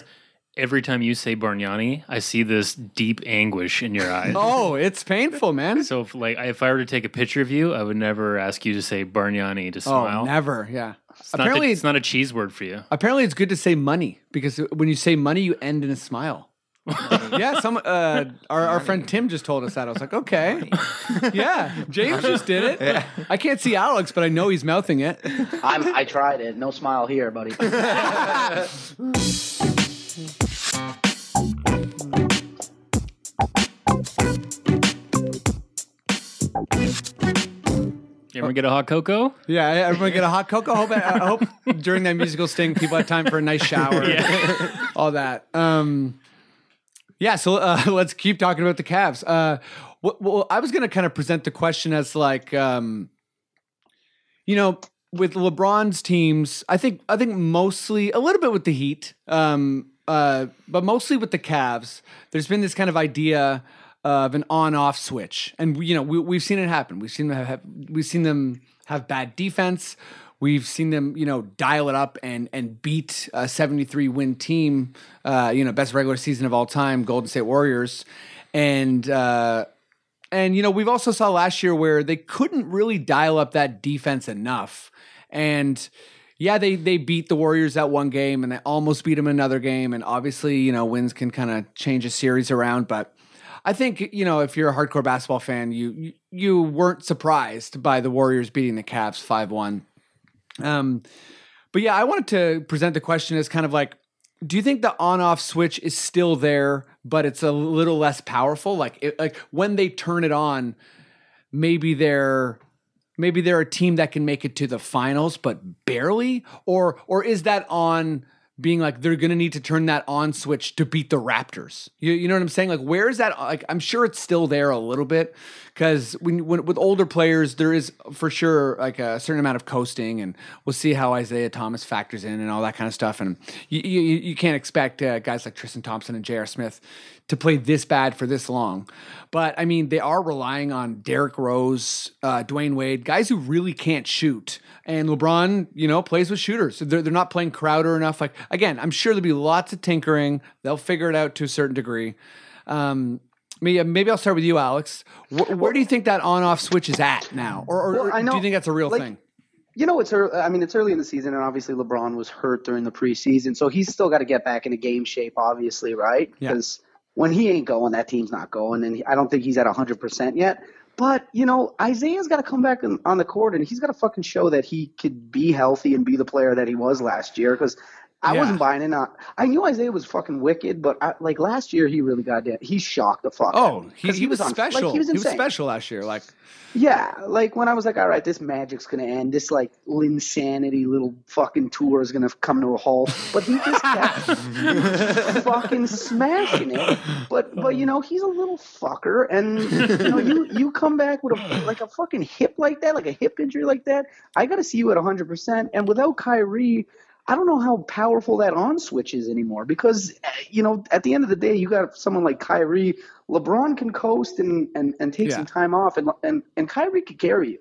B: Every time you say Bargnani, I see this deep anguish in your eyes.
C: Oh, it's painful, man.
B: So if like if I were to take a picture of you, I would never ask you to say Bargnani to smile.
C: Oh,
B: smile.
C: never. Yeah.
B: It's not, the-
C: apparently,
B: it's not a cheese word for you.
C: apparently, it's good to say money because when you say money, you end in a smile. *laughs* yeah, some uh, our, our friend Tim just told us that. I was like, okay, *laughs* yeah. James just did it. Yeah. I can't see Alex, but I know he's mouthing it.
E: I'm, I tried it. No smile here, buddy. *laughs*
B: You ever get a hot cocoa?
C: Yeah, everyone get a hot cocoa. I hope, I hope during that musical sting, people have time for a nice shower, *laughs* *laughs* all that. Um, yeah, so uh, *laughs* let's keep talking about the Cavs. Uh, well, I was going to kind of present the question as like, um, you know, with LeBron's teams, I think I think mostly a little bit with the Heat, um, uh, but mostly with the Cavs. There's been this kind of idea of an on-off switch, and you know we, we've seen it happen. We've seen them have we've seen them have bad defense. We've seen them, you know, dial it up and and beat a 73 win team, uh, you know, best regular season of all time, Golden State Warriors, and uh, and you know we've also saw last year where they couldn't really dial up that defense enough, and yeah, they they beat the Warriors that one game, and they almost beat them another game, and obviously, you know, wins can kind of change a series around. But I think you know, if you're a hardcore basketball fan, you you, weren't surprised by the Warriors beating the Cavs five one. Um, but yeah, I wanted to present the question as kind of like, do you think the on-off switch is still there, but it's a little less powerful? Like, it, like when they turn it on, maybe they're maybe they're a team that can make it to the finals, but barely, or or is that on? Being like they're gonna need to turn that on switch to beat the Raptors. You, you know what I'm saying? Like, where is that? Like, I'm sure it's still there a little bit because when, when with older players, there is for sure like a certain amount of coasting, and we'll see how Isaiah Thomas factors in and all that kind of stuff. And you you, you can't expect uh, guys like Tristan Thompson and J.R. Smith to play this bad for this long. But I mean, they are relying on Derrick Rose, uh, Dwyane Wade, guys who really can't shoot. And LeBron, you know, plays with shooters. They're, they're not playing Crowder enough. Like again, I'm sure there'll be lots of tinkering. They'll figure it out to a certain degree. Um, maybe, maybe I'll start with you, Alex. Where, where do you think that on-off switch is at now, or, or,
E: Well, know-
C: do you think that's a real
E: like,
C: thing?
E: You know, it's early, I mean, it's early in the season, and obviously LeBron was hurt during the preseason, so he's still got to get back into game shape, obviously, right?
C: Yeah.
E: Because when he ain't going, that team's not going, and I don't think he's at 100% yet. But, you know, Isaiah's got to come back on the court, and he's got to fucking show that he could be healthy and be the player that he was last year, because I
C: Yeah.
E: wasn't buying it. Not, I knew Isaiah was fucking wicked, but I, like last year, he really got down. He shocked the fuck.
C: Oh, he,
E: 'cause
C: he, was,
E: on- like,
C: special.
E: he was
C: special last year. Like,
E: Yeah, like when I was like, all right, this magic's gonna end. This like insanity little fucking tour is gonna come to a halt. But he just kept *laughs* fucking smashing it. But but you know he's a little fucker, and you know you you come back with a like a fucking hip like that, like a hip injury like that. I got to see you at hundred percent. And without Kyrie. I don't know how powerful that on switch is anymore because, uh, you know, at the end of the day, you got someone like Kyrie. LeBron can coast and, and, and take
C: Yeah.
E: some time off, and, and, and Kyrie could carry you.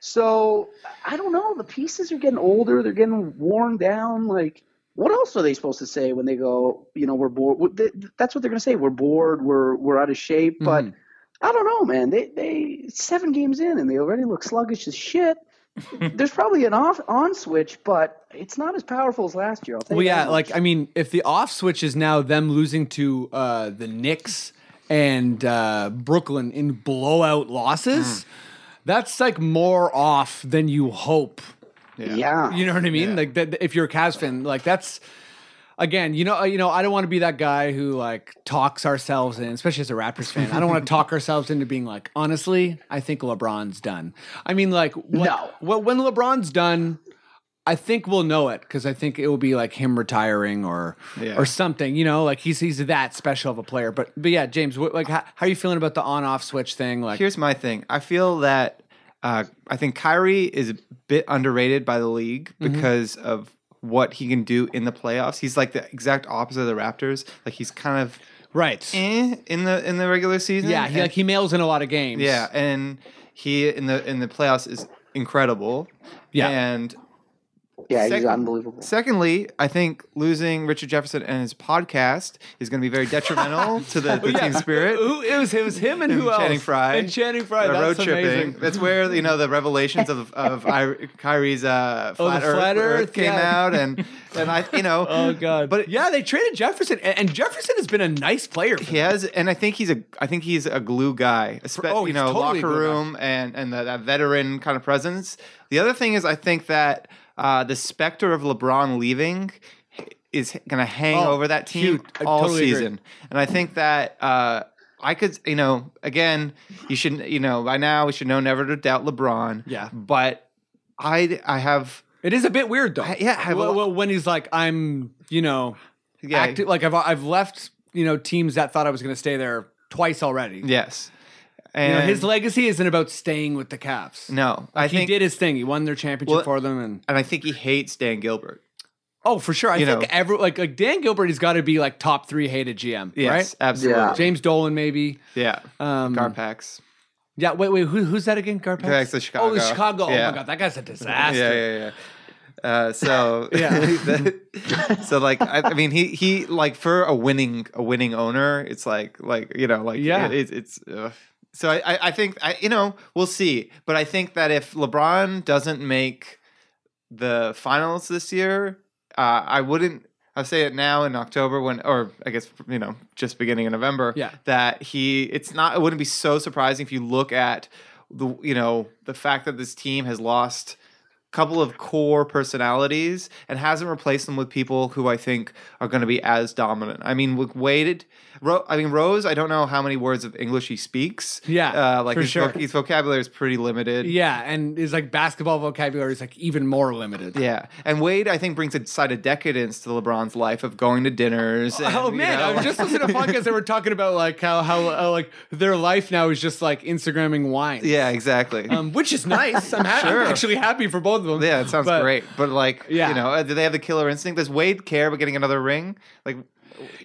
E: So I don't know. The pieces are getting older. They're getting worn down. Like, what else are they supposed to say when they go? You know, we're bored. That's what they're going to say. We're bored. We're we're out of shape. But
C: Mhm.
E: I don't know, man. They they seven games in and they already look sluggish as shit. There's probably an off on switch, but it's not as powerful as last year. I'll tell
C: Well,
E: you
C: yeah, like I mean, if the off switch is now them losing to uh, the Knicks and uh, Brooklyn in blowout losses, that's like more off than you hope.
E: yeah.
C: You know what I mean? Like that, if you're a Cavs fan, like that's again, you know, uh, you know, I don't want to be that guy who like talks ourselves in, especially as a Raptors fan. I don't want to talk *laughs* ourselves into being like, honestly, I think LeBron's done. I mean, like, what,
E: No.
C: what, when LeBron's done, I think we'll know it because I think it will be like him retiring or
D: Yeah.
C: or something. You know, like he's he's that special of a player. But but yeah, James, what, like how, how are you feeling about the on off switch thing? Like,
D: Here's my thing. I feel that uh, I think Kyrie is a bit underrated by the league
C: Mm-hmm.
D: because of what he can do in the playoffs. He's like the exact opposite of the Raptors. Like he's kind of
C: right?
D: eh in the in the regular season.
C: yeah, he
D: And-
C: like he mails in a lot of games.
D: yeah, and he in the in the playoffs is incredible.
C: Yeah.
D: and
E: yeah, he's unbelievable.
D: Secondly, I think losing Richard Jefferson and his podcast is going to be very detrimental *laughs* to the, the team spirit.
C: Who it was? It was him and who else?
D: Channing Frye.
C: And Channing Frye.
D: The
C: That's
D: road tripping.
C: amazing.
D: That's where you know the revelations of *laughs* of I, Kyrie's uh,
C: Oh, the
D: flat, Earth,
C: flat Earth,
D: came
C: yeah.
D: out, and and I you know *laughs*
C: Oh god!
D: But-
C: yeah, they traded Jefferson, and, and Jefferson has been a nice player. For
D: he has, and I think he's a I think he's a glue guy, espe-
C: Oh,
D: you know
C: totally
D: locker
C: glue guy.
D: room and and the, that veteran kind of presence. The other thing is I think that uh, the specter of LeBron leaving is going to hang
C: Oh,
D: over that team
C: huge.
D: All
C: totally agree.
D: season, and I think that. Uh, I could, you know, again, you should, you know, by now we should know never to doubt LeBron.
C: Yeah.
D: But I, I have,
C: It is a bit weird though.
D: I- yeah, I
C: Well, well, when he's like, I'm, you know,
D: yeah,
C: like I've I've left, you know, teams that thought I was going to stay there twice already.
D: yes,
C: You know, his legacy isn't about staying with the Cavs.
D: no, I
C: he
D: think,
C: did his thing. He won their championship
D: Well,
C: for them, and
D: and I think he hates Dan Gilbert.
C: oh, for sure. I
D: You
C: think
D: know.
C: every like like Dan Gilbert has got to be like top three hated GM,
D: Yes,
C: right?
D: absolutely.
E: Yeah.
C: James Dolan maybe.
D: Yeah.
C: Um,
D: Garpax.
C: Yeah, wait, wait, who, who's that again? Garpax?
D: Garpax, the Chicago.
C: Oh, the Chicago. Oh my god, that guy's a *laughs* disaster.
D: Yeah, yeah, yeah. Uh, so *laughs* *laughs*
C: Yeah.
D: so like I, I mean he he like for a winning a winning owner it's like like you know like
C: Yeah.
D: it, it's it's ugh. So I, I I think I you know we'll see but I think that if LeBron doesn't make the finals this year, uh, I wouldn't. I'll say it now in October when, or I guess you know, just beginning of November.
C: Yeah.
D: that he. It's not. It wouldn't be so surprising if you look at the you know the fact that this team has lost a couple of core personalities and hasn't replaced them with people who I think are going to be as dominant. I mean, with Wade, Ro- I mean Rose. I don't know how many words of English he speaks.
C: Yeah,
D: uh, like
C: for
D: his,
C: sure.
D: voc- his vocabulary is pretty limited.
C: Yeah, and his like basketball vocabulary is like even more limited.
D: Yeah, and Wade, I think, brings a side of decadence to LeBron's life of going to dinners. And,
C: Oh man,
D: know,
C: I was just listening to *laughs* podcasts that were talking about like how how uh, like their life now is just like Instagramming wine.
D: yeah, exactly.
C: Um, which is nice. I'm, ha-
D: Sure.
C: I'm actually happy for both of them.
D: yeah, it sounds
C: But-
D: great. But like,
C: Yeah.
D: you know, uh, do they have the killer instinct? Does Wade care about getting another ring? Like,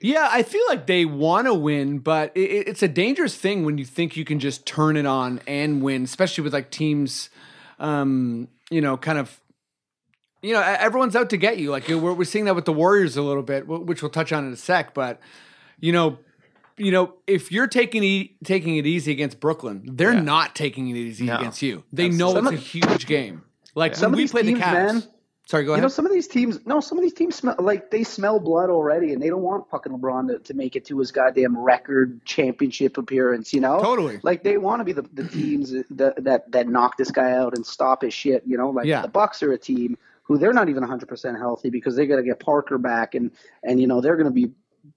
C: Yeah, I feel like they want to win, but it, it- it's a dangerous thing when you think you can just turn it on and win, especially with like teams, um, you know, kind of, you know, everyone's out to get you. Like we're, we're seeing that with the Warriors a little bit, which we'll touch on in a sec. But you know, you know, if you're taking e- taking it easy against Brooklyn, they're
D: Yeah.
C: not taking it easy
D: No.
C: against you. They know it's a huge game. Like
E: Some
C: when we played
E: teams,
C: the Cavs.
E: man,
C: Sorry, go
E: You know, some of these teams, no, some of these teams smell like they smell blood already, and they don't want fucking LeBron to, to make it to his goddamn record championship appearance. You know,
C: Totally.
E: Like they want to be the, the teams that, that that knock this guy out and stop his shit. You know, like
C: Yeah.
E: the Bucks are a team who they're not even 100 percent healthy because they got to get Parker back, and and you know they're going to be.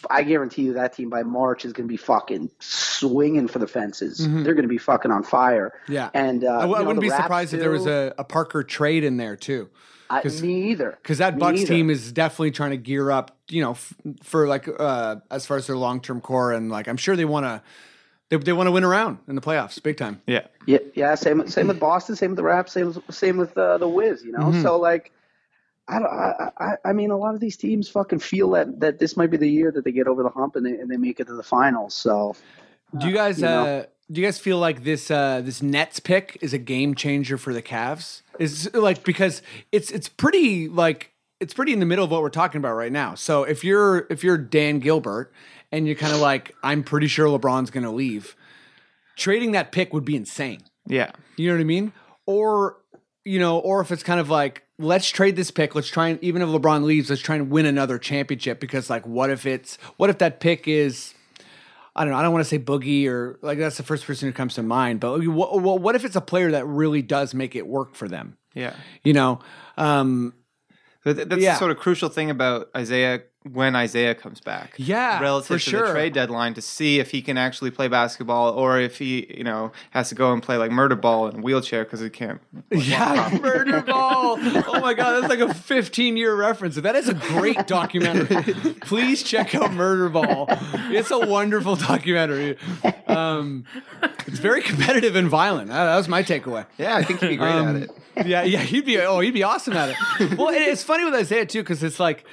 E: I guarantee you that team by March is going to be fucking swinging for the fences. They're going to be fucking on fire.
C: Mm-hmm. Yeah.
E: and uh,
C: I, w- I
E: you know,
C: wouldn't be surprised if there was a, a Parker trade in there too.
E: I,
C: 'cause-
E: me either.
C: because that
E: Me
C: Bucks
E: either.
C: team is definitely trying to gear up, you know, f- for like uh, as far as their long term core, and like I'm sure they want to, they, they want to win around in the playoffs, big time.
D: yeah,
E: Yeah, yeah. Same, same with Boston. Same with the Raps. Same, same with uh, the Wiz. You know.
C: Mm-hmm.
E: So like, I, don't, I, I, I mean, a lot of these teams fucking feel that that this might be the year that they get over the hump and they and they make it to the finals. So
C: Do you guys
E: you know.
C: uh, do you guys feel like this uh, this Nets pick is a game changer for the Cavs? Is like because it's it's pretty like it's pretty in the middle of what we're talking about right now. So if you're if you're Dan Gilbert and you're kind of like I'm pretty sure LeBron's going to leave, trading that pick would be insane.
D: yeah,
C: You know what I mean? Or you know, or if it's kind of like let's trade this pick, let's try and even if LeBron leaves, let's try and win another championship because like what if it's what if that pick is I don't know, I don't want to say Boogie or like that's the first person who comes to mind, but what, what, if it's a player that really does make it work for them?
D: yeah.
C: You know, um
D: that's
C: Yeah.
D: the sort of crucial thing about Isaiah when Isaiah comes back.
C: Yeah,
D: relative
C: for
D: to
C: sure.
D: the trade deadline to see if he can actually play basketball or if he, you know, has to go and play like murder ball in a wheelchair because he can't. *laughs*
C: Yeah, *laughs* Murder Ball. Oh my god, that's like a 15 year reference. That is a great documentary. *laughs* Please check out Murder Ball. It's a wonderful documentary. Um, it's very competitive and violent. That, that was my takeaway.
D: Yeah, I think he'd be great
C: Um,
D: at it.
C: Yeah, yeah, he'd be. Oh, he'd be awesome at it. Well, it's funny with Isaiah too because it's like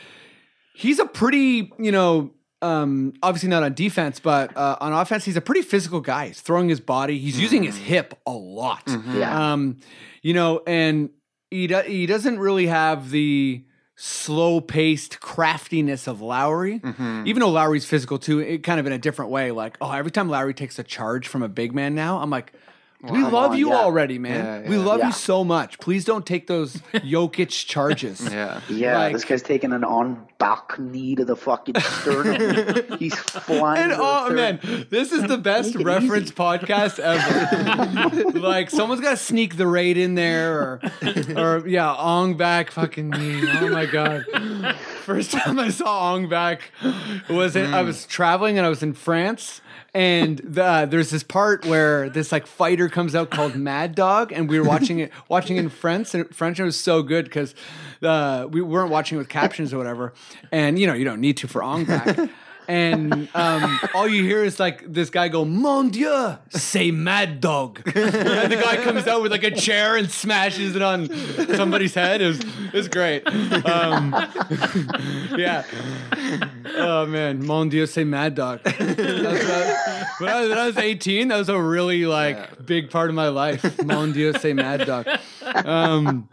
C: he's a pretty, you know, um, obviously not on defense, but uh, on offense, he's a pretty physical guy. He's throwing his body. He's using his hip a lot.
E: yeah,
C: Um, you know, and he do, he doesn't really have the slow paced craftiness of Lowry. Even though Lowry's physical too, it kind of in a different way. Like, oh, every time Lowry takes a charge from a big man now, I'm like. We
E: Come
C: love
E: on,
C: you
E: yeah.
C: already, man.
D: Yeah,
C: We love
E: Yeah.
C: you so much. Please don't take those *laughs* Jokic charges.
D: Yeah.
E: yeah.
C: like-
E: this guy's taking an on back knee to the fucking sternum. *laughs* He's flying.
C: And oh
E: third-
C: man, this is the best reference
E: easy.
C: podcast ever. *laughs* like someone's got to sneak the raid in there, or or yeah, Ong Bak fucking me. Oh my god. First time I saw Ong Bak was in, I mm. was traveling and I was in France. And the, there's this part where this like fighter comes out called Mad Dog, and we were watching it, *laughs* watching in French, and French and it was so good because uh, we weren't watching with captions or whatever. And you know, you don't need to for Ong Bak and um, all you hear is like this guy go, "Mon Dieu, say Mad Dog," *laughs* and the guy comes out with like a chair and smashes it on somebody's head. It was, it was great. Um, *laughs* yeah. Oh man, Mon Dieu, say Mad Dog. That was, uh, when, I was, when I was 18, that was a really like big part of my life. Mon Dieu, say Mad Dog. Um,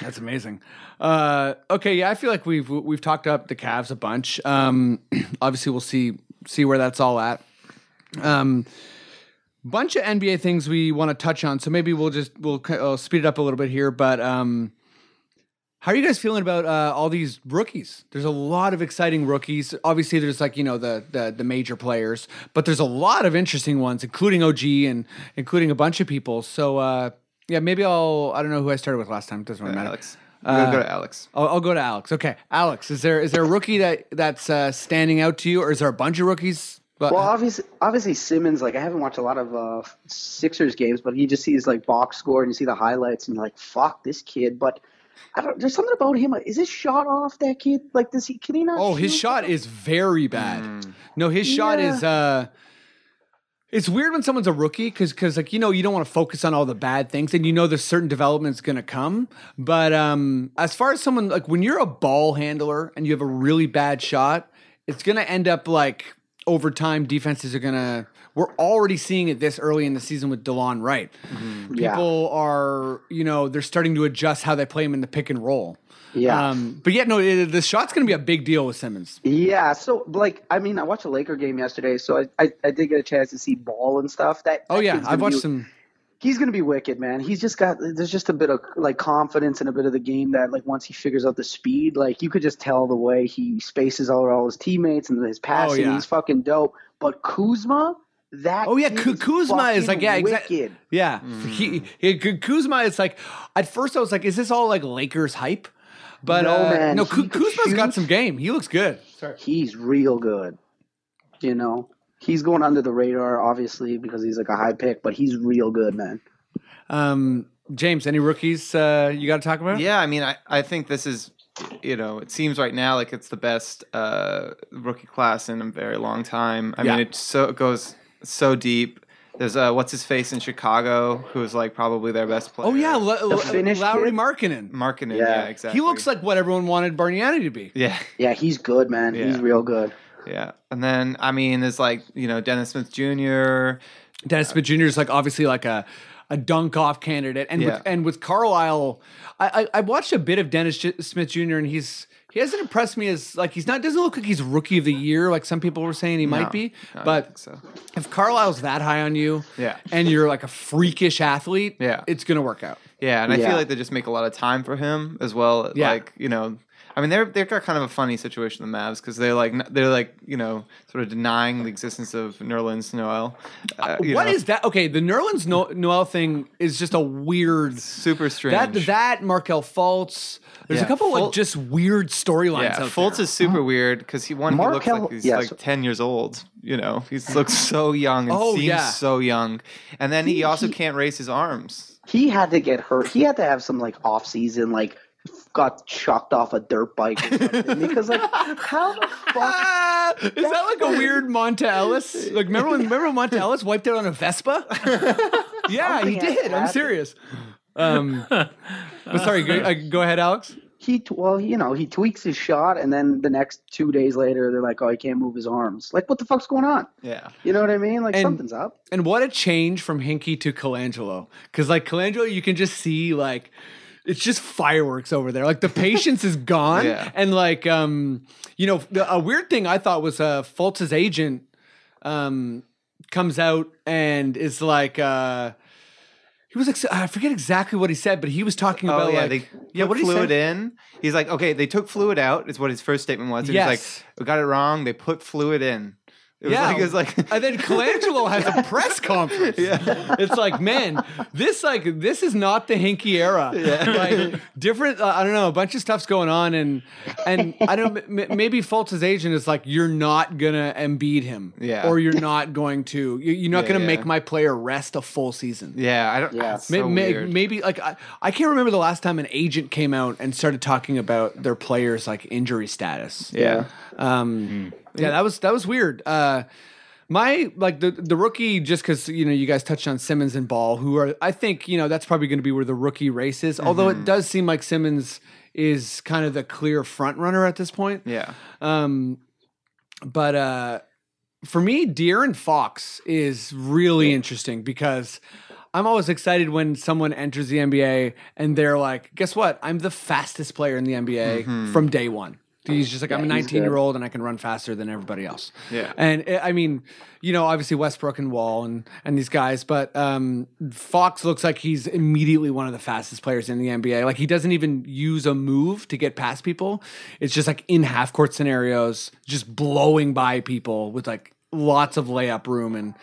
C: that's amazing. Uh, okay, yeah, I feel like we've we've talked up the Cavs a bunch. Um, *clears throat* obviously, we'll see see where that's all at. Um, bunch of NBA things we want to touch on, so maybe we'll just we'll uh, speed it up a little bit here. But um, How are you guys feeling about uh, all these rookies? There's a lot of exciting rookies. Obviously, there's like you know the, the the major players, but there's a lot of interesting ones, including OG and including a bunch of people. So uh, yeah, maybe I'll. I don't know who I started with last time. It doesn't really matter.
D: Alex. You gotta go to Alex.
C: I'll, I'll go to Alex. Okay, Alex, is there is there a rookie that that's uh, standing out to you, or is there a bunch of rookies? But
E: Well, obviously, obviously Simmons. Like I haven't watched a lot of uh, Sixers games, but you just see his like box score and you see the highlights, and you're like, "Fuck this kid!" But I don't. There's something about him. Is his shot off? That kid, like, does he? Can he not?
C: Oh, his
E: shoot?
C: shot is very bad. No, his shot is uh it's weird when someone's a rookie cuz cuz like you know you don't want to focus on all the bad things and you know there's certain development's going to come. But um as far as someone like when you're a ball handler and you have a really bad shot, it's going to end up like over time defenses are going to we're already seeing it this early in the season with DeLon Wright.
E: Yeah.
C: People are, you know, they're starting to adjust how they play him in the pick and roll.
E: Yeah.
C: Um, but yeah, no, it, the shot's going to be a big deal with Simmons.
E: Yeah, so like I mean, I watched a Laker game yesterday, so I, I, I did get a chance to see ball and stuff. That,
C: Oh
E: that
C: yeah, I've watched
E: be-
C: some.
E: He's gonna be wicked, man. He's just got there's just a bit of like confidence and a bit of the game that like once he figures out the speed, like you could just tell the way he spaces all all his teammates and his passing.
C: Oh, yeah.
E: He's fucking dope. But Kuzma, that
C: Oh yeah,
E: kid
C: Ku-
E: is
C: Kuzma is like yeah, exactly.
E: wicked.
C: Yeah, he, he Kuzma is like. At first, I was like, "Is this all like Lakers hype?" But
E: No,
C: uh,
E: man,
C: no,
E: he
C: Ku-
E: can
C: Kuzma's got some game. He looks good. Sorry.
E: He's real good. You know, he's going under the radar, obviously, because he's like a high pick, but he's real good, man.
C: Um, James, any rookies uh, you got to talk about?
D: Yeah, I mean, I, I think this is, you know, it seems right now like it's the best uh, rookie class in a very long time. I
C: Yeah.
D: mean, it so it goes so deep. There's uh, what's his face in Chicago, who's like probably their best player.
C: Oh yeah, L- L-
E: Finnish
C: Lowry
E: kid?
C: Markkanen.
D: Markkanen.
E: Yeah.
D: Yeah. exactly.
C: He looks like what everyone wanted Bargnani to be.
D: yeah,
E: Yeah, he's good, man. He's real good.
D: yeah. And then I mean, there's like you know Dennis Smith Jr.
C: Dennis Smith Jr. is like obviously like a a dunk off candidate, and
D: Yeah.
C: with, and with Carlisle, I, I I watched a bit of Dennis J- Smith Jr. and he's he hasn't impressed me as like he's not doesn't look like he's rookie of the year like some people were saying he might be,
D: no,
C: but
D: so.
C: if Carlisle's that high on you,
D: Yeah.
C: and you're like a freakish athlete,
D: Yeah.
C: it's gonna work out.
D: Yeah, and I
E: Yeah.
D: feel like they just make a lot of time for him as well.
C: Yeah.
D: Like you know, I mean, they're they've got kind of a funny situation the Mavs because they're like they're like you know sort of denying the existence of Nerlens Noel. Uh,
C: What
D: know,
C: is that? Okay, the Nerlens no- Noel thing is just a weird.
D: super strange?
C: That that Markelle Fultz. There's a
D: Yeah,
C: couple like just weird storylines
D: yeah,
C: out
D: Fultz
C: there.
D: is super weird because he one he looks like he's
E: yeah,
D: like
E: so-
D: ten years old. You know, he looks *laughs* so young and
C: Oh,
D: seems
C: yeah.
D: so young, and then he
E: He-
D: also
E: he-
D: can't raise his arms.
E: He had to get hurt. He had to have some like off season, like got chucked off a dirt bike because like how the fuck *laughs*
C: is that like a weird Monta Ellis? Like remember when remember when Monta Ellis wiped out on a Vespa? *laughs* yeah, he
E: Something has
C: did. I'm serious. Um, but sorry, go, uh, go ahead, Alex.
E: he well, you know, he tweaks his shot and then the next two days later they're like, Oh, he can't move his arms. Like what the fuck's going on?
D: Yeah,
E: You know what I mean? Like
C: And-
E: something's up.
C: And what a change from Hinkie to Colangelo. Because like Colangelo, you can just see like it's just fireworks over there. Like the patience is *laughs* gone.
D: Yeah.
C: And like um, you know, a weird thing I thought was uh Fultz's agent um comes out and is like uh he was like I forget exactly what he said, but he was talking about
D: oh yeah,
C: like
D: they
C: yeah, what did he
D: fluid
C: say?
D: in. He's like, okay, they took fluid out. Is what his first statement was. He
C: Yes.
D: was like, we got it wrong. They put fluid in. It was
C: Yeah,
D: like, it was like, *laughs*
C: and then Colangelo has a press conference.
D: Yeah.
C: it's like, man, this like this is not the Hinkie era. Like different. Uh, I don't know. A bunch of stuff's going on, and and I don't. m- maybe Fultz's agent is like, you're not gonna Embiid him,
D: Yeah.
C: or you're not going to. you- You're not
D: Yeah,
C: gonna
D: yeah.
C: make my player rest a full season.
D: yeah, I don't.
E: Yeah.
D: so
C: may-
D: weird.
C: maybe like I, I can't remember the last time an agent came out and started talking about their players like injury status.
D: yeah.
C: Um, yeah, that was that was weird. Uh, my like the the rookie, just because you know you guys touched on Simmons and Ball, who are I think you know that's probably going to be where the rookie race is. Although
D: Mm-hmm.
C: it does seem like Simmons is kind of the clear front runner at this point.
D: Yeah.
C: Um, but uh, for me, De'Aaron Fox is really interesting because I'm always excited when someone enters the NBA and they're like, "Guess what? I'm the fastest player in the NBA
D: Mm-hmm.
C: from day one." He's just like I'm a 19 year old and I can run faster than everybody else.
D: Yeah.
C: and uh, I mean, you know, obviously Westbrook and Wall and and these guys, but um, Fox looks like he's immediately one of the fastest players in the NBA. Like he doesn't even use a move to get past people. It's just like in half court scenarios, just blowing by people with like lots of layup room and.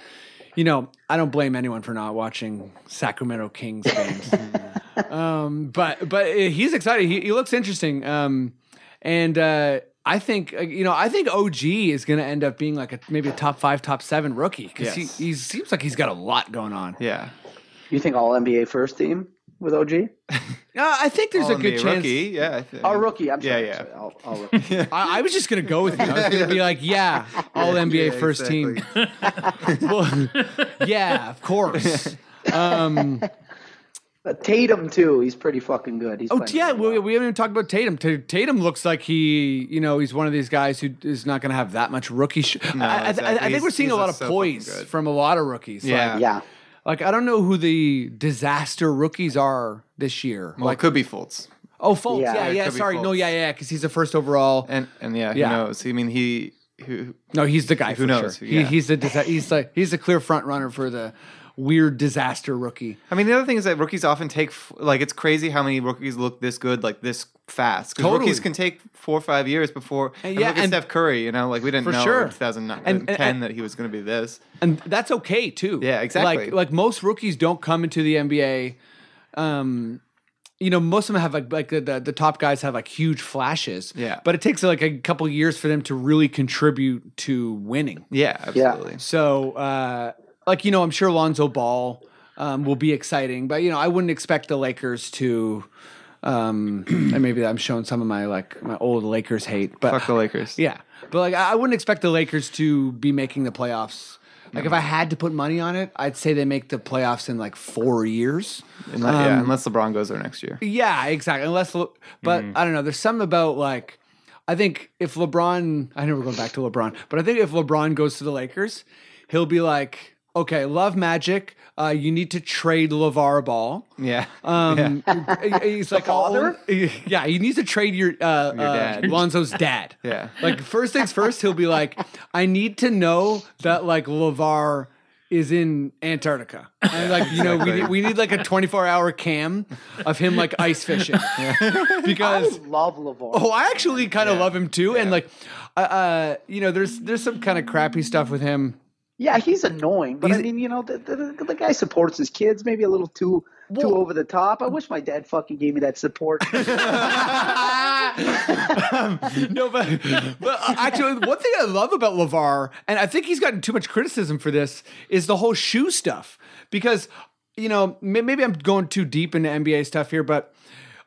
C: You know, I don't blame anyone for not watching Sacramento Kings games. *laughs* um, but but uh, he's excited. He, he looks interesting. Um, and uh, I think uh, you know I think OG is going to end up being like a maybe a top five, top seven rookie because
D: Yes.
C: he he seems like he's got a lot going on.
D: Yeah.
E: You think all NBA first team with OG? *laughs*
C: Uh, I think there's a
D: All
C: good
D: NBA
C: chance.
D: Rookie. Yeah. I think-
E: Oh, rookie. I'm
D: Yeah,
E: sorry.
D: yeah.
E: sorry. All, all *laughs* rookie.
C: I, I was just going to go with you. I was going to be like, yeah, all NBA
D: Yeah,
C: first team. *laughs* Well, yeah, of course. Um,
E: Uh, Tatum too. He's pretty fucking good. He's
C: Oh yeah,
E: really
C: we, we haven't even talked about Tatum. Ta- Tatum looks like he, you know, he's one of these guys who is not going to have that much rookie. Sh-
D: No,
C: I, I, I- I think we're seeing a lot of
D: so
C: poise from a lot of rookies.
D: Yeah.
C: like,
E: Yeah.
C: like I don't know who the disaster rookies are this year.
D: Well,
C: like
D: it could be Fultz.
C: oh, Fultz,
E: Yeah,
C: yeah, yeah.
D: could be
C: sorry, no, yeah, yeah, because he's the first overall.
D: And and yeah,
C: Yeah.
D: who knows? I mean, he who
C: No, he's the guy.
D: Who
C: for
D: knows?
C: Sure.
D: Yeah.
C: He, he's the he's like he's the clear front runner for the weird disaster rookie.
D: I mean, the other thing is that rookies often take like it's crazy how many rookies look this good like this fast. Because
C: Totally.
D: rookies can take four or five years before.
C: And
D: And
C: yeah, and-
D: Steph Curry. You know, like we didn't know
C: sure.
D: in 2010
C: And- and- and-
D: that he was going to be this.
C: and that's okay too.
D: Yeah, exactly.
C: Like like most rookies don't come into the NBA. Um, you know, most of them have like like the, the the top guys have like huge flashes.
D: Yeah.
C: but it takes like a couple years for them to really contribute to winning.
D: Yeah, absolutely.
C: So, uh, like you know, I'm sure Lonzo Ball um, will be exciting, but you know, I wouldn't expect the Lakers to. Um, and maybe I'm showing some of my like my old Lakers hate, but
D: Fuck the Lakers. *laughs*
C: yeah, but like I wouldn't expect the Lakers to be making the playoffs. Like if I had to put money on it, I'd say they make the playoffs in like four years.
D: Unless, yeah, unless LeBron goes there next year.
C: Yeah, exactly. Unless, Le- but I don't know. There's something about like, I think if LeBron, I know we're going back to LeBron, but I think if LeBron goes to the Lakers, he'll be like, okay, love magic. Uh, you need to trade LeVar Ball.
D: Yeah.
C: Um, *laughs* he's like,
E: father?
C: oh, yeah, he needs to trade your, uh, uh,
D: dad. *laughs*
C: Lonzo's dad.
D: Yeah.
C: Like first things first, he'll be like, I need to know that like LeVar is in Antarctica. And like, you know, we need, we need like a 24 hour cam of him like ice fishing. *laughs*
E: I
C: Because
E: love LeVar.
C: Oh, I actually kind of love him too, and like, uh, uh, you know, there's there's some kind of crappy stuff with him.
E: Yeah, he's annoying, but
C: He's-
E: I mean, you know, the, the, the guy supports his kids, maybe a little too too over the top. I wish my dad fucking gave me that support. *laughs* *laughs*
C: no, but but uh, actually, one thing I love about Levar, and I think he's gotten too much criticism for this, is the whole shoe stuff. Because you know, maybe I'm going too deep into NBA stuff here, but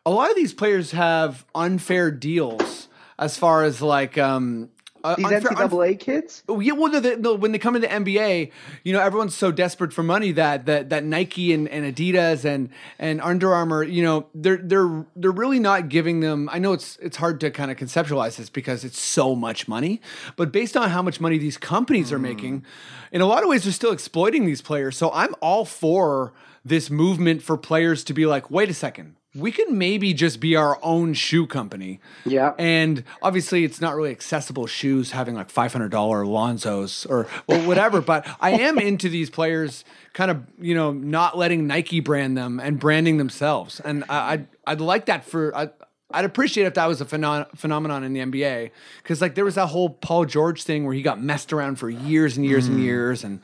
C: a lot of these players have unfair deals as far as like um. Uh,
E: These
C: unfair- unf-
E: kids.
C: Oh, Yeah, well, no, the, no, when they come into NBA, you know, everyone's so desperate for money that that that Nike and, and Adidas and and Under Armour, you know, they're they're they're really not giving them. I know it's it's hard to kind of conceptualize this because it's so much money, but based on how much money these companies are making, in a lot of ways, they're still exploiting these players. So I'm all for this movement for players to be like, wait a second. We can maybe just be our own shoe company.
E: Yeah.
C: And obviously, it's not really accessible shoes having like $500 Lonzos or whatever. but I am into these players kind of, you know, not letting Nike brand them and branding themselves. And I, I'd, I'd like that for, I, I'd appreciate if that was a phenon- phenomenon in the NBA. Cause like there was that whole Paul George thing where he got messed around for years and years and mm. years. And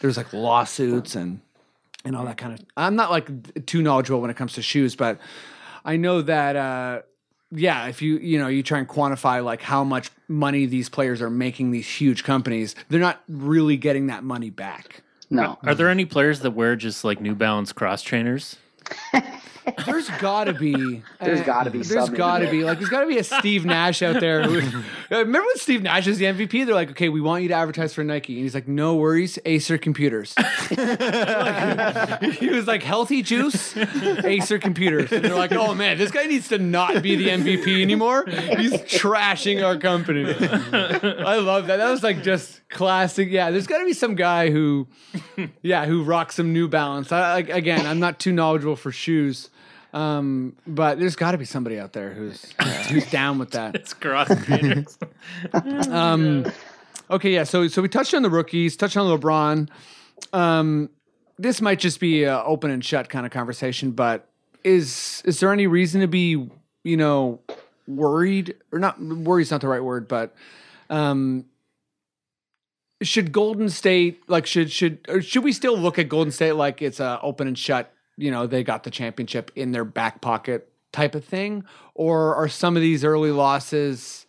C: there was like lawsuits and, and all that kind of. I'm not like too knowledgeable when it comes to shoes, but I know that uh, yeah, if you you know you try and quantify like how much money these players are making these huge companies, they're not really getting that money back.
E: No.
B: Are there any players that wear just like New Balance cross trainers? *laughs*
C: There's got to be.
E: There's gotta be
C: There's
E: eh,
C: got to be like there's got to be a Steve Nash out there. Who, *laughs* uh, remember when Steve Nash is the MVP? They're like, okay, we want you to advertise for Nike, and he's like, no worries, Acer Computers. *laughs* Like, he was like, healthy juice, Acer Computers, and they're like, oh man, this guy needs to not be the MVP anymore. He's trashing our company. I love that. That was like just classic. Yeah, there's got to be some guy who, yeah, who rocks some New Balance. I, like again, I'm not too knowledgeable for shoes. Um, but there's got to be somebody out there who's *laughs* who's down with that.
B: It's cross Phoenix. *laughs*
C: Um, okay, yeah. So so we touched on the rookies, touched on LeBron. Um, this might just be a open and shut kind of conversation, but is is there any reason to be you know worried or not? Worried's not the right word, but um, should Golden State like should should or should we still look at Golden State like it's a open and shut? You know, they got the championship in their back pocket type of thing, or are some of these early losses?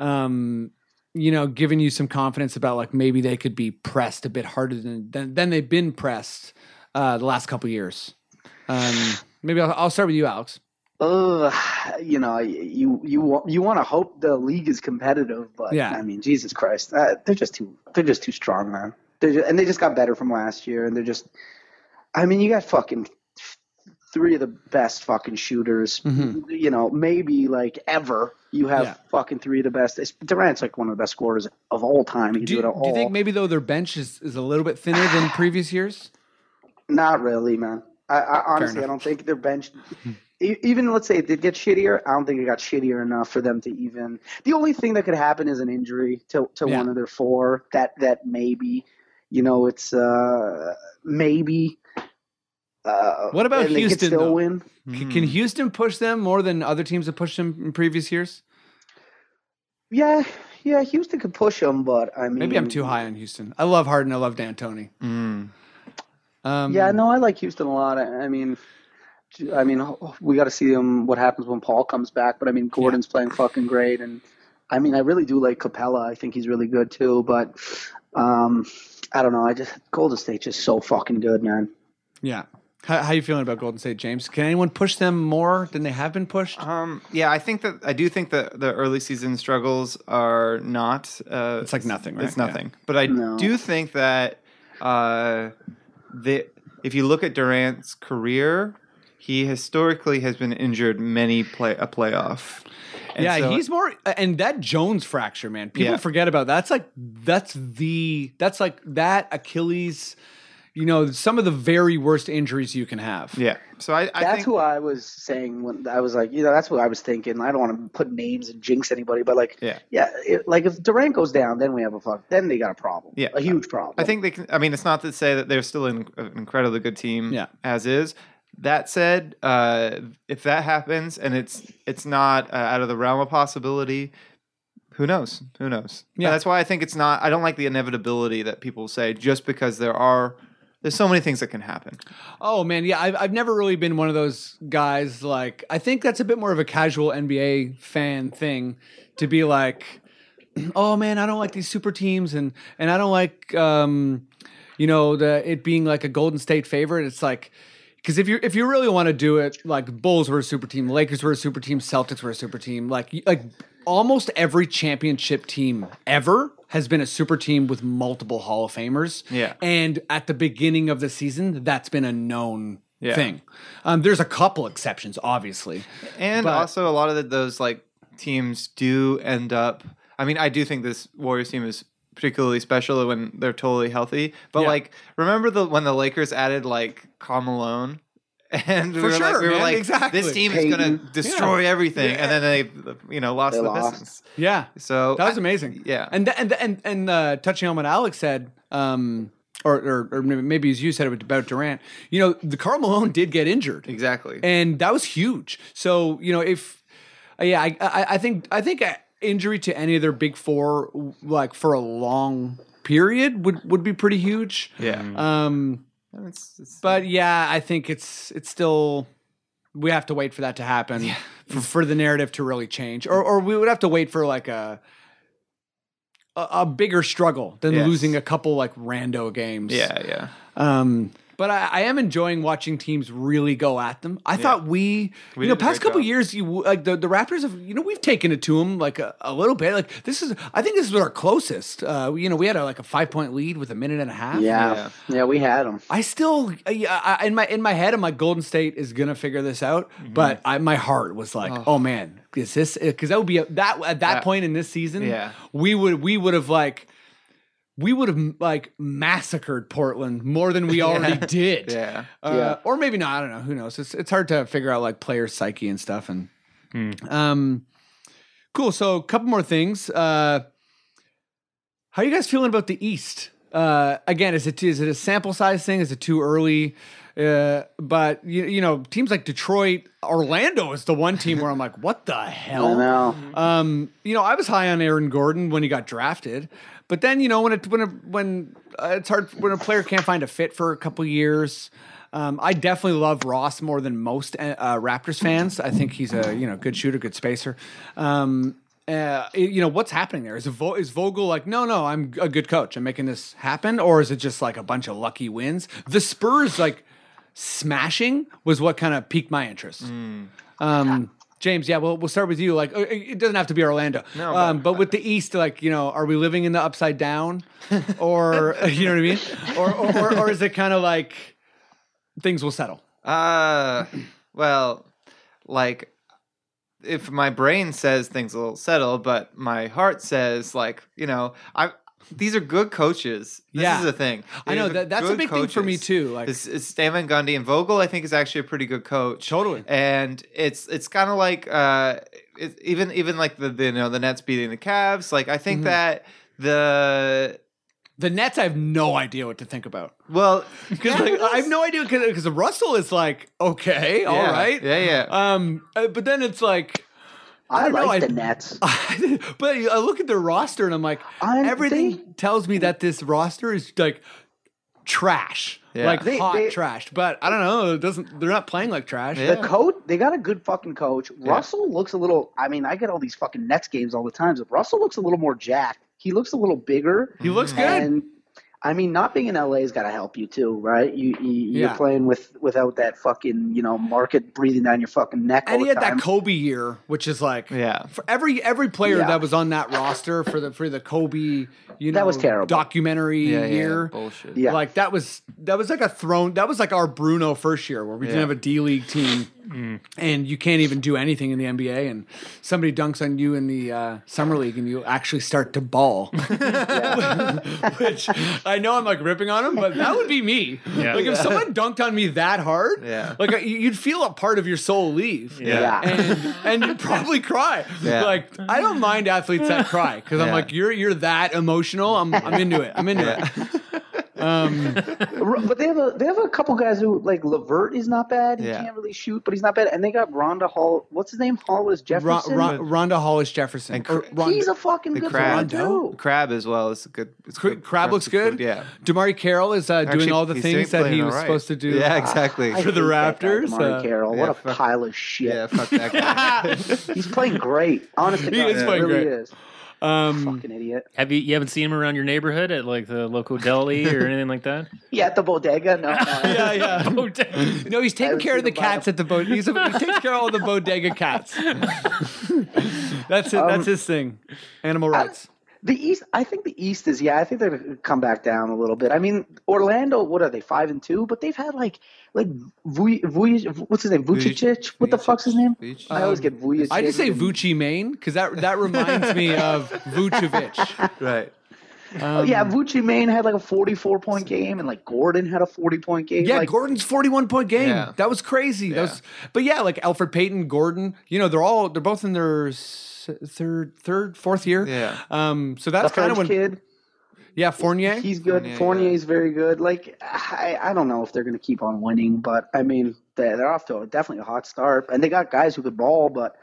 C: um, you know, giving you some confidence about like maybe they could be pressed a bit harder than than, than they've been pressed uh, the last couple years. Um, maybe I'll, I'll start with you, Alex.
E: Ugh, you know, you you you want to hope the league is competitive, but
C: Yeah.
E: I mean, Jesus Christ, uh, they're just too they're just too strong, man. Just, and they just got better from last year, and they're just. I mean, you got fucking three of the best fucking shooters. You know, maybe like ever. You have
C: Yeah.
E: fucking three of the best. it's- Durant's like one of the best scorers of all time. He
C: Do
E: do,
C: you,
E: it all.
C: do you think maybe though their bench is, is a little bit thinner than *sighs* previous years?
E: Not really, man. I, I honestly, I don't think their bench. e- even let's say it did get shittier. I don't think it got shittier enough for them to even. The only thing that could happen is an injury to to
C: Yeah.
E: one of their four. That that maybe, you know, it's uh maybe. Uh,
C: What about
E: and they could
C: Houston,
E: Still
C: though?
E: win.
C: C- Can Houston push them more than other teams have pushed them in previous years?
E: Yeah, yeah. Houston could push them, but I mean,
C: Maybe I'm too high on Houston. I love Harden. I love D'Antoni.
D: Mm.
C: Um,
E: Yeah, no, I like Houston a lot. I I mean, I mean, we got to see him what happens when Paul comes back. But I mean, Gordon's playing fucking great, and I mean, I really do like Capela. I think he's really good too. But um, I don't know. I just Golden State's just so fucking good, man.
C: yeah. How, how you feeling about Golden State, James? Can anyone push them more than they have been pushed?
D: Um, yeah, I think that I do think that the early season struggles are not. Uh,
C: It's like nothing, right?
D: It's nothing. But I
E: No.
D: do think that uh, the if you look at Durant's career, he historically has been injured many play a playoff. And
C: yeah,
D: so-
C: he's more and that Jones fracture, man. People
D: Yeah.
C: forget about that. That's like that's the that's like that Achilles. You know, some of the very worst injuries you can have.
D: Yeah. So I, I
E: that's
D: think
E: who I was saying when I was like, you know, that's what I was thinking. I don't want to put names and jinx anybody, but like,
D: Yeah.
E: yeah, it, like if Durant goes down, then we have a fuck. Then they got a problem.
D: Yeah.
E: a huge problem.
D: I think they can. I mean, it's not to say that they're still an, an incredibly good team
C: Yeah.
D: as is. That said, uh, if that happens and it's it's not uh, out of the realm of possibility, who knows? Who knows?
C: Yeah.
D: Yeah. That's why I think it's not. I don't like the inevitability that people say just because there are. There's so many things that can happen.
C: Oh man, yeah, I've I've never really been one of those guys. Like, I think that's a bit more of a casual NBA fan thing to be like, *clears throat* oh man, I don't like these super teams, and and I don't like, um, you know, the it being like a Golden State favorite. It's like. Because if you if you really want to do it, like Bulls were a super team, Lakers were a super team, Celtics were a super team, like like almost every championship team ever has been a super team with multiple Hall of Famers.
D: Yeah.
C: And at the beginning of the season, that's been a known
D: Yeah.
C: thing. Um, there's a couple exceptions, obviously.
D: And
C: But-
D: also, a lot of the, those like teams do end up. I mean, I do think this Warriors team is particularly special when they're totally healthy. But
C: Yeah.
D: like, remember the when the Lakers added like Karl Malone, *laughs* and we
C: For
D: were like,
C: sure,
D: we were
C: man,
D: like,
C: exactly.
D: this team is gonna
E: Payton.
D: destroy everything, and then they, you know, lost
E: They
D: the
E: lost.
D: Pistons.
C: Yeah.
D: So
C: That was
D: I-
C: amazing.
D: yeah.
C: And th- and and and uh, touching on what Alex said, um, or, or or maybe as you said about Durant, you know, the Karl Malone did get injured,
D: exactly.
C: and that was huge. So you know, if uh, yeah, I, I I think I think injury to any of their big four, like for a long period, would would be pretty huge.
D: yeah,
C: Um,
D: And it's, it's,
C: but yeah, I think it's it's still we have to wait for that to happen for, for the narrative to really change, or or we would have to wait for like a a, a bigger struggle than
D: Yes.
C: losing a couple like rando games.
D: yeah, yeah.
C: Um, but I, I am enjoying watching teams really go at them. I thought we,
D: We
C: you know, past couple
D: job.
C: years, you like the, the Raptors have, you know, we've taken it to them like a, a little bit. Like this is, I think this is our closest. Uh, you know, we had a, like a five point lead with a minute and a half.
E: yeah, yeah, we had them.
C: I still, yeah, I, in my in my head, I'm like, Golden State is gonna figure this out.
D: Mm-hmm.
C: But I, my heart was like, oh, man, is this? Because that would be a, that at that
D: That-
C: point in this season,
D: Yeah.
C: we would we would have like we would have like massacred Portland more than we *laughs* already did.
D: Yeah.
C: Uh,
E: Yeah.
C: Or maybe not. I don't know. Who knows? It's it's hard to figure out like player psyche and stuff. And um, cool. So a couple more things. Uh, how are you guys feeling about the East? Uh, again, is it is it a sample size thing? Is it too early? Uh, but you, you know, teams like Detroit, Orlando is the one team where I'm like, what the *laughs* hell?
E: I know.
C: Um, you know, I was high on Aaron Gordon when he got drafted, but then you know when it when it, when uh, it's hard when a player can't find a fit for a couple years. Um, I definitely love Ross more than most uh, uh, Raptors fans. I think he's a you know good shooter, good spacer. Um, uh, you know what's happening there? Is Vo- is Vogel like no no I'm a good coach I'm making this happen or is it just like a bunch of lucky wins? The Spurs like smashing was what kind of piqued my interest. Um, James, yeah, well, we'll start with you. Like, uh, it doesn't have to be Orlando,
D: No,
C: um, but with the East, like, you know, are we living in the upside down, or *laughs* you know what I mean, or or, or, or is it kind of like things will settle?
D: Uh, well, like if my brain says things will settle, but my heart says like you know I. These are good coaches. This
C: Yeah.
D: is the thing.
C: I know, that- that's a big thing for me, too, like-
D: it's, it's Gundy and Vogel. I think is actually a pretty good coach.
C: Totally.
D: And it's it's kind of like uh, it, even even like the, the you know the Nets beating the Cavs. Like I
C: Mm-hmm.
D: think that the
C: The Nets, I have no idea what to think about
D: well
C: because like, I have no idea because Russell is like okay, all
D: yeah,
C: right,
D: yeah yeah
C: Um, uh, but then it's like.
E: I,
C: don't know,
E: like
C: I-
E: the Nets. *laughs*
C: but I look at their roster and I'm like,
E: I'm-
C: everything
E: they-
C: tells me that this roster is like trash,
D: Yeah.
C: like
E: They-
C: hot
E: they-
C: trash. But I don't know, it doesn't. They're not playing like trash.
D: Yeah.
E: The coach, they got a good fucking coach. Russell looks a little. I mean, I get all these fucking Nets games all the time. But Russell looks a little more jacked. He looks a little bigger.
C: He looks mm-hmm. good.
E: And I mean, not being in LA's got to help you too, right? You, you you're
C: Yeah.
E: playing with without that fucking you know market breathing down your fucking neck. all
C: and he
E: the
C: had
E: time.
C: that Kobe year, which is like
D: Yeah.
C: for every every player
E: Yeah.
C: that was on that roster for the for the Kobe, you know,
E: That was terrible.
C: documentary
D: yeah,
C: year.
D: yeah bullshit
E: Yeah.
C: Like that was that was like a thrown that was like our Bruno first year where we didn't have a D League team and you can't even do anything in the NBA and somebody dunks on you in the uh, summer league and you actually start to ball. *laughs* *laughs* Which I know I'm like ripping on him, but that would be me.
B: Yeah.
C: Like if someone dunked on me that hard,
D: Yeah.
C: like you- you'd feel a part of your soul leave.
E: Yeah.
C: And and you'd probably cry.
D: Yeah.
C: Like I don't mind athletes that cry because I'm like you're you're that emotional. I'm I'm into it. I'm into it. Um,
E: But they have a they have a couple guys who like LeVert is not bad. He
D: Yeah.
E: can't really shoot, but he's not bad. And they got Rhonda Hall. What's his name? Hollis
C: Ron,
E: Jefferson.
C: Ron, Rondae Hollis Jefferson.
D: And
C: Or
D: Cra-
C: Ron-
E: he's a fucking good
D: crab
E: player too.
D: Crabbe as well is a good it's
C: Cra-
D: good
C: Crabbe looks good.
D: yeah
C: DeMarre Carroll is uh, doing all the things that he was
D: all right.
C: supposed to do.
D: yeah exactly
E: I
C: For the
E: hate that guy,
C: Raptors,
E: DeMarre
C: uh,
E: Carroll.
D: yeah,
E: What a
D: fuck-
E: pile of shit.
D: yeah fuck that guy *laughs*
E: He's playing great. Honestly,
C: He
E: God,
C: is playing
E: really
C: great.
E: Is.
C: Um,
E: Fucking idiot.
B: Have you you haven't seen him around your neighborhood at like the local deli *laughs* or anything like that?
E: Yeah, at the bodega. No, no. *laughs*
C: yeah, yeah. *laughs* No, he's taking care of the cats
E: the-
C: at the bodega. He's, he takes care of all the bodega cats. that's it.
E: Um,
C: that's his thing. Animal rights.
E: The East, I think the East is yeah. I think they're gonna come back down a little bit. I mean, Orlando, what are they five and two? But they've had like like Vuj, Vuj, what's his name? Vucic. What the fuck's his name?
D: Vucic.
E: I always get Vujic.
C: I just say Vucci Main because that that reminds me of *laughs* Vucevic.
D: right
E: Oh, yeah, Vucci Main had like a forty-four point game, and like Gordon had a forty-point game.
C: Yeah,
E: like,
C: Gordon's forty-one point game.
D: Yeah.
C: That was crazy. That was, but yeah, like Elfrid Payton, Gordon. You know, they're all they're both in their third, third, fourth year.
D: Yeah.
C: Um. So that's kind
E: French
C: of when.
E: kid.
C: Yeah, Fournier.
E: He's good.
D: Fournier,
E: Fournier's very good. Like I, I don't know if they're going to keep on winning, but I mean they're, they're off to a, definitely a hot start, and they got guys who could ball, but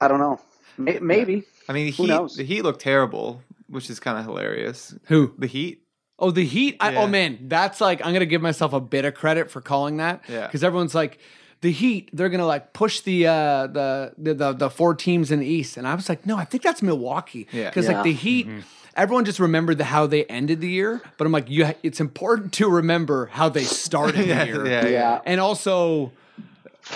E: I don't know. May- Maybe
D: I mean the
E: Who
D: heat the heat looked terrible which is kind of hilarious
C: Who?
D: the heat
C: Oh, the Heat. I,
D: Yeah.
C: Oh man, that's like I'm gonna give myself a bit of credit for calling that.
D: Yeah.
C: Because everyone's like, the Heat. They're gonna like push the uh the, the the the four teams in the East, and I was like, no, I think that's Milwaukee.
D: Yeah.
C: Because
E: Yeah.
C: like the Heat. Everyone just remembered the, how they ended the year, but I'm like, you. ha- It's important to remember how they started *laughs*
D: yeah,
C: the year.
D: yeah yeah
E: yeah.
C: And also,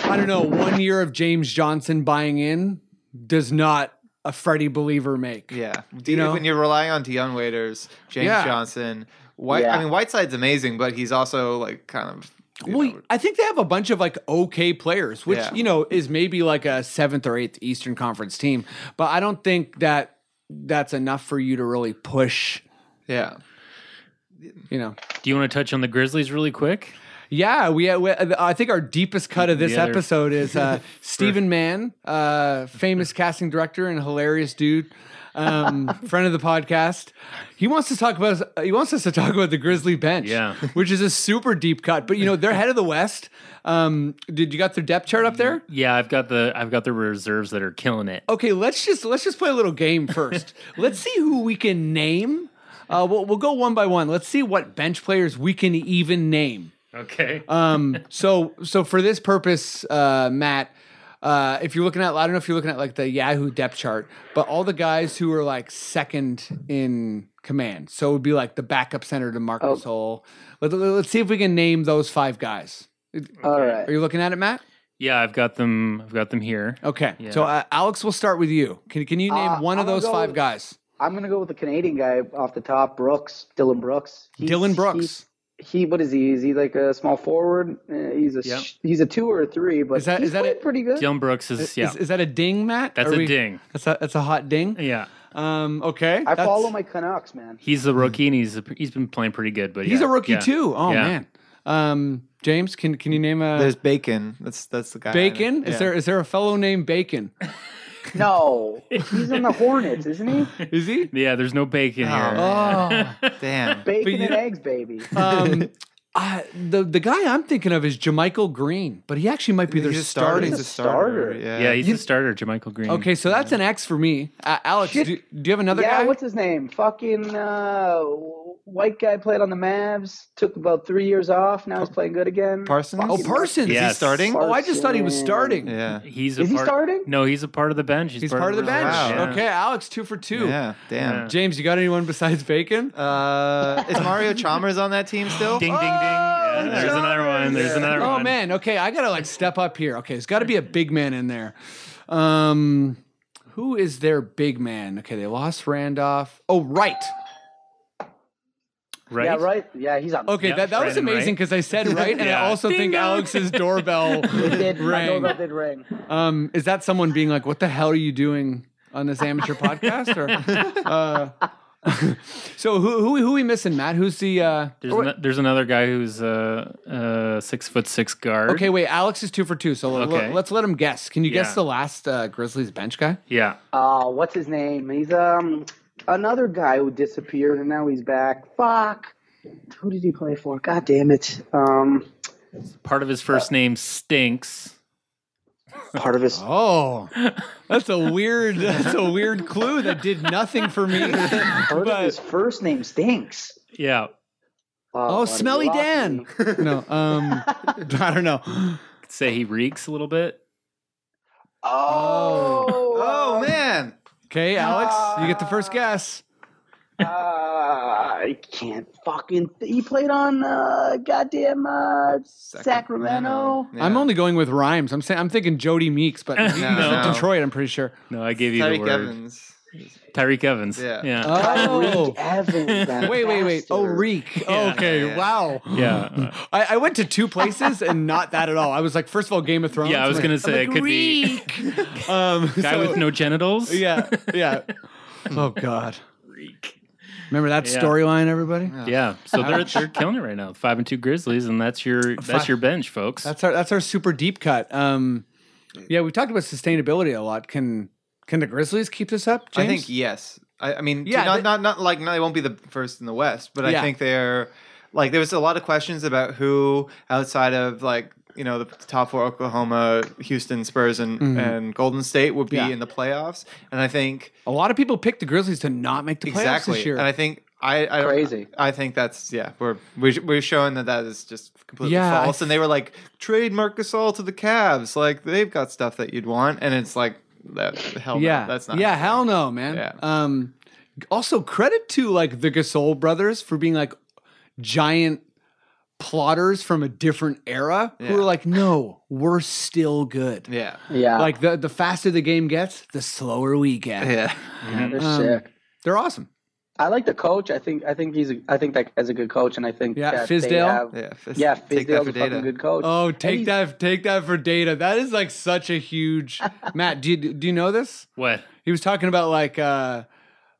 C: I don't know, one year of James Johnson buying in does not a Freddie believer make.
D: Yeah,
C: You know?
D: when you're relying on Dion Waiters, James
C: Yeah.
D: Johnson, White.
E: Yeah.
D: I mean, Whiteside's amazing, but he's also like kind of.
C: Well,
D: know,
C: I think they have a bunch of like okay players, which
D: Yeah.
C: you know is maybe like a seventh or eighth Eastern Conference team, but I don't think that that's enough for you to really push.
D: yeah,
C: you know.
B: Do you want to touch on the Grizzlies really quick?
C: Yeah, we, we I think our deepest cut of this episode is uh, *laughs* Stephen Mann, uh, famous casting director and hilarious dude, um, *laughs* friend of the podcast. He wants to talk about he wants us to talk about the Grizzly bench,
B: Yeah.
C: which is a super deep cut. But you know they're head of the West. Um, did you got their depth chart up there?
B: Yeah, I've got the I've got the reserves that are killing it.
C: Okay, let's just let's just play a little game first. *laughs* let's see who we can name. Uh, we'll, we'll go one by one. Let's see what bench players we can even name.
B: Okay.
C: Um, so so for this purpose, uh, Matt, uh, if you're looking at, I don't know if you're looking at like the Yahoo depth chart, but all the guys who are like second in command. So it would be like the backup center to Marcus
E: Oh.
C: Hull. Let, us see if we can name those five guys.
E: All right.
C: Are you looking at it, Matt?
B: yeah, I've got them. I've got them here.
C: Okay.
B: Yeah.
C: So uh, Alex, we'll start with you. Can can you name
E: Uh,
C: one of
E: I'm gonna
C: those five
E: with-
C: guys?
E: I'm gonna go with the Canadian guy off the top, Brooks, Dillon Brooks. He's-
C: Dillon Brooks.
E: He's- He, what is he? Is he like a small forward? Uh, he's a
B: Yep.
E: he's a two or a three, but
C: Is that-
E: he's
C: is that
E: played
C: it?
E: pretty good.
B: Dillon Brooks is yeah.
C: Is, is that a ding, Matt?
B: That's
C: Are
B: a
C: we-
B: ding.
C: That's a that's a hot ding.
B: Yeah.
C: Um. Okay.
E: I
C: that's-
E: follow my Canucks, man.
B: He's the rookie and he's he's been playing pretty good. But
C: He's
B: yeah,
C: a rookie
B: yeah.
C: too. Oh
B: Yeah.
C: man. Um. James, can can you name a
D: There's Bacon. That's that's the guy.
C: Bacon? Is
D: Yeah.
C: there is there a fellow named Bacon? *laughs*
E: No, he's in the Hornets, isn't he?
C: Is he?
B: Yeah, there's no bacon here.
C: Oh.
D: Damn.
E: Bacon
C: you-
E: and eggs, baby.
C: um. I, the the guy I'm thinking of is JaMychal Green, but he actually might be their
D: He's starter.
C: starting.
D: He's a starter.
E: starter.
D: Yeah.
B: yeah, he's a starter, JaMychal Green.
C: Okay, so that's an X for me. Uh, Alex, do, do you have another
E: yeah,
C: guy?
E: what's his name? Fucking uh, white guy played on the Mavs. Took about three years off. Now he's playing good again.
D: Parsons?
C: oh,
E: Fucking-
C: Parsons.
B: Yes.
D: Is he starting?
C: Oh, I just thought he was starting.
D: Yeah.
B: He's a
E: Is he
B: part,
E: starting?
B: No, he's a part of the bench. He's,
C: He's part of the bench.
D: Wow.
B: Yeah.
C: Okay, Alex, two for two.
D: Yeah. Damn.
B: Yeah.
C: James, you got anyone besides Bacon?
D: Uh, is Mario Chalmers on that team still?
B: Ding ding ding. Yeah, there's another one. There's another
C: Oh
B: one.
C: man, okay, I gotta like step up here. Okay, there's got to be a big man in there. Um, who is their big man? Okay, they lost Randolph. Oh, right.
B: Right?
E: Yeah, right. Yeah, he's on.
C: Okay,
B: Yeah,
C: that, that was amazing
B: Wright.
C: because I said *laughs* right, and I also
B: Ding
C: think
B: dong.
C: Alex's doorbell *laughs*
E: He did. My *laughs*
C: rang.
E: doorbell did ring.
C: Um, is that someone being like, "What the hell are you doing on this amateur podcast?" Or, uh, *laughs* so who who who we missing, Matt? Who's the? Uh,
B: There's, ano- there's another guy who's a uh, uh, six foot six guard.
C: okay, wait. Alex is two for two. So let-
B: Okay.
C: let's let him guess. Can you guess the last uh, Grizzlies bench guy?
B: Yeah.
E: Uh, what's his name? He's um another guy who disappeared and now he's back. Fuck. Who did he play for? God damn it. Um,
B: Part of his first name stinks.
E: Part of his.
C: Oh, that's a weird. That's a weird clue that did nothing for me.
E: Part of his first name stinks.
B: Yeah.
C: Oh,
E: buddy,
C: Smelly Dan. No, um, *laughs* I don't know.
B: Say he reeks a little bit.
E: Oh.
D: Oh
E: uh,
D: man.
C: Okay, Alex, you get the first guess.
E: Uh, I can't fucking. He played on uh, goddamn uh, Sacramento.
D: Yeah.
C: I'm only going with rhymes. I'm saying I'm thinking Jodie Meeks, but *laughs* he's
B: No.
C: Detroit. I'm pretty sure.
B: No, I gave you the
D: Tyreek
B: word.
D: Evans.
B: Tyreke Evans.
D: Yeah.
B: Yeah.
C: Oh,
E: Tyreke Evans. that *laughs*
C: wait, wait, wait. Oh. Reek.
B: Yeah.
C: okay,
D: Yeah.
C: wow.
B: yeah. *laughs*
C: I, I went to two places and not that at all. I was like, first of all, Game of Thrones.
B: Yeah, I was
C: I'm
B: gonna say
C: I'm
B: it could be-
C: um,
B: guy
C: so-
B: with no genitals.
C: Yeah, yeah. Oh God.
B: Reek.
C: Remember that
B: Yeah.
C: storyline, everybody?
B: Yeah. So they're *laughs* they're killing it right now. Five and two Grizzlies, and that's your that's
C: Five-
B: your bench, folks.
C: That's our that's our super deep cut. Um, yeah, we talked about sustainability a lot. Can can the Grizzlies keep this up? James?
D: I think yes. I, I mean,
C: Yeah,
D: not,
C: they-
D: not not like no, they won't be the first in the West, but
C: Yeah.
D: I think they're like there was a lot of questions about who outside of like you know the top four Oklahoma, Houston, Spurs, and and Golden State would be
C: Mm-hmm. Yeah.
D: in the playoffs, and I think
C: a lot of people picked the Grizzlies to not make the playoffs
D: exactly,
C: this year.
D: and I think. I, I
E: Crazy.
D: I think that's yeah. We're we're, we're showing that that is just completely
C: Yeah,
D: false. and they were like trade Marcus Gasol to the Cavs. Like they've got stuff that you'd want, and it's like that. Hell, no,
C: yeah,
D: that's not.
C: Yeah, hell no, man.
D: Yeah.
C: Um, also credit to like the Gasol brothers for being like giant plotters from a different era who are like, no, we're still good.
D: Yeah,
E: Yeah.
C: Like the the faster the game gets, the slower we get.
D: yeah.
E: they're
C: um,
E: sick.
C: They're awesome.
E: I like the coach. I think I think he's a, I think that as a good coach, and I think
C: Yeah,
E: that they
C: Fizdale?
E: have-
D: Yeah, fist-
E: yeah,
D: take that
E: Fizdale's
D: for
E: a fucking
D: data.
E: good coach.
C: Oh, take that, take that for data. That is like such a huge. *laughs* Matt, do you do you know this?
B: what?
C: He was talking about like uh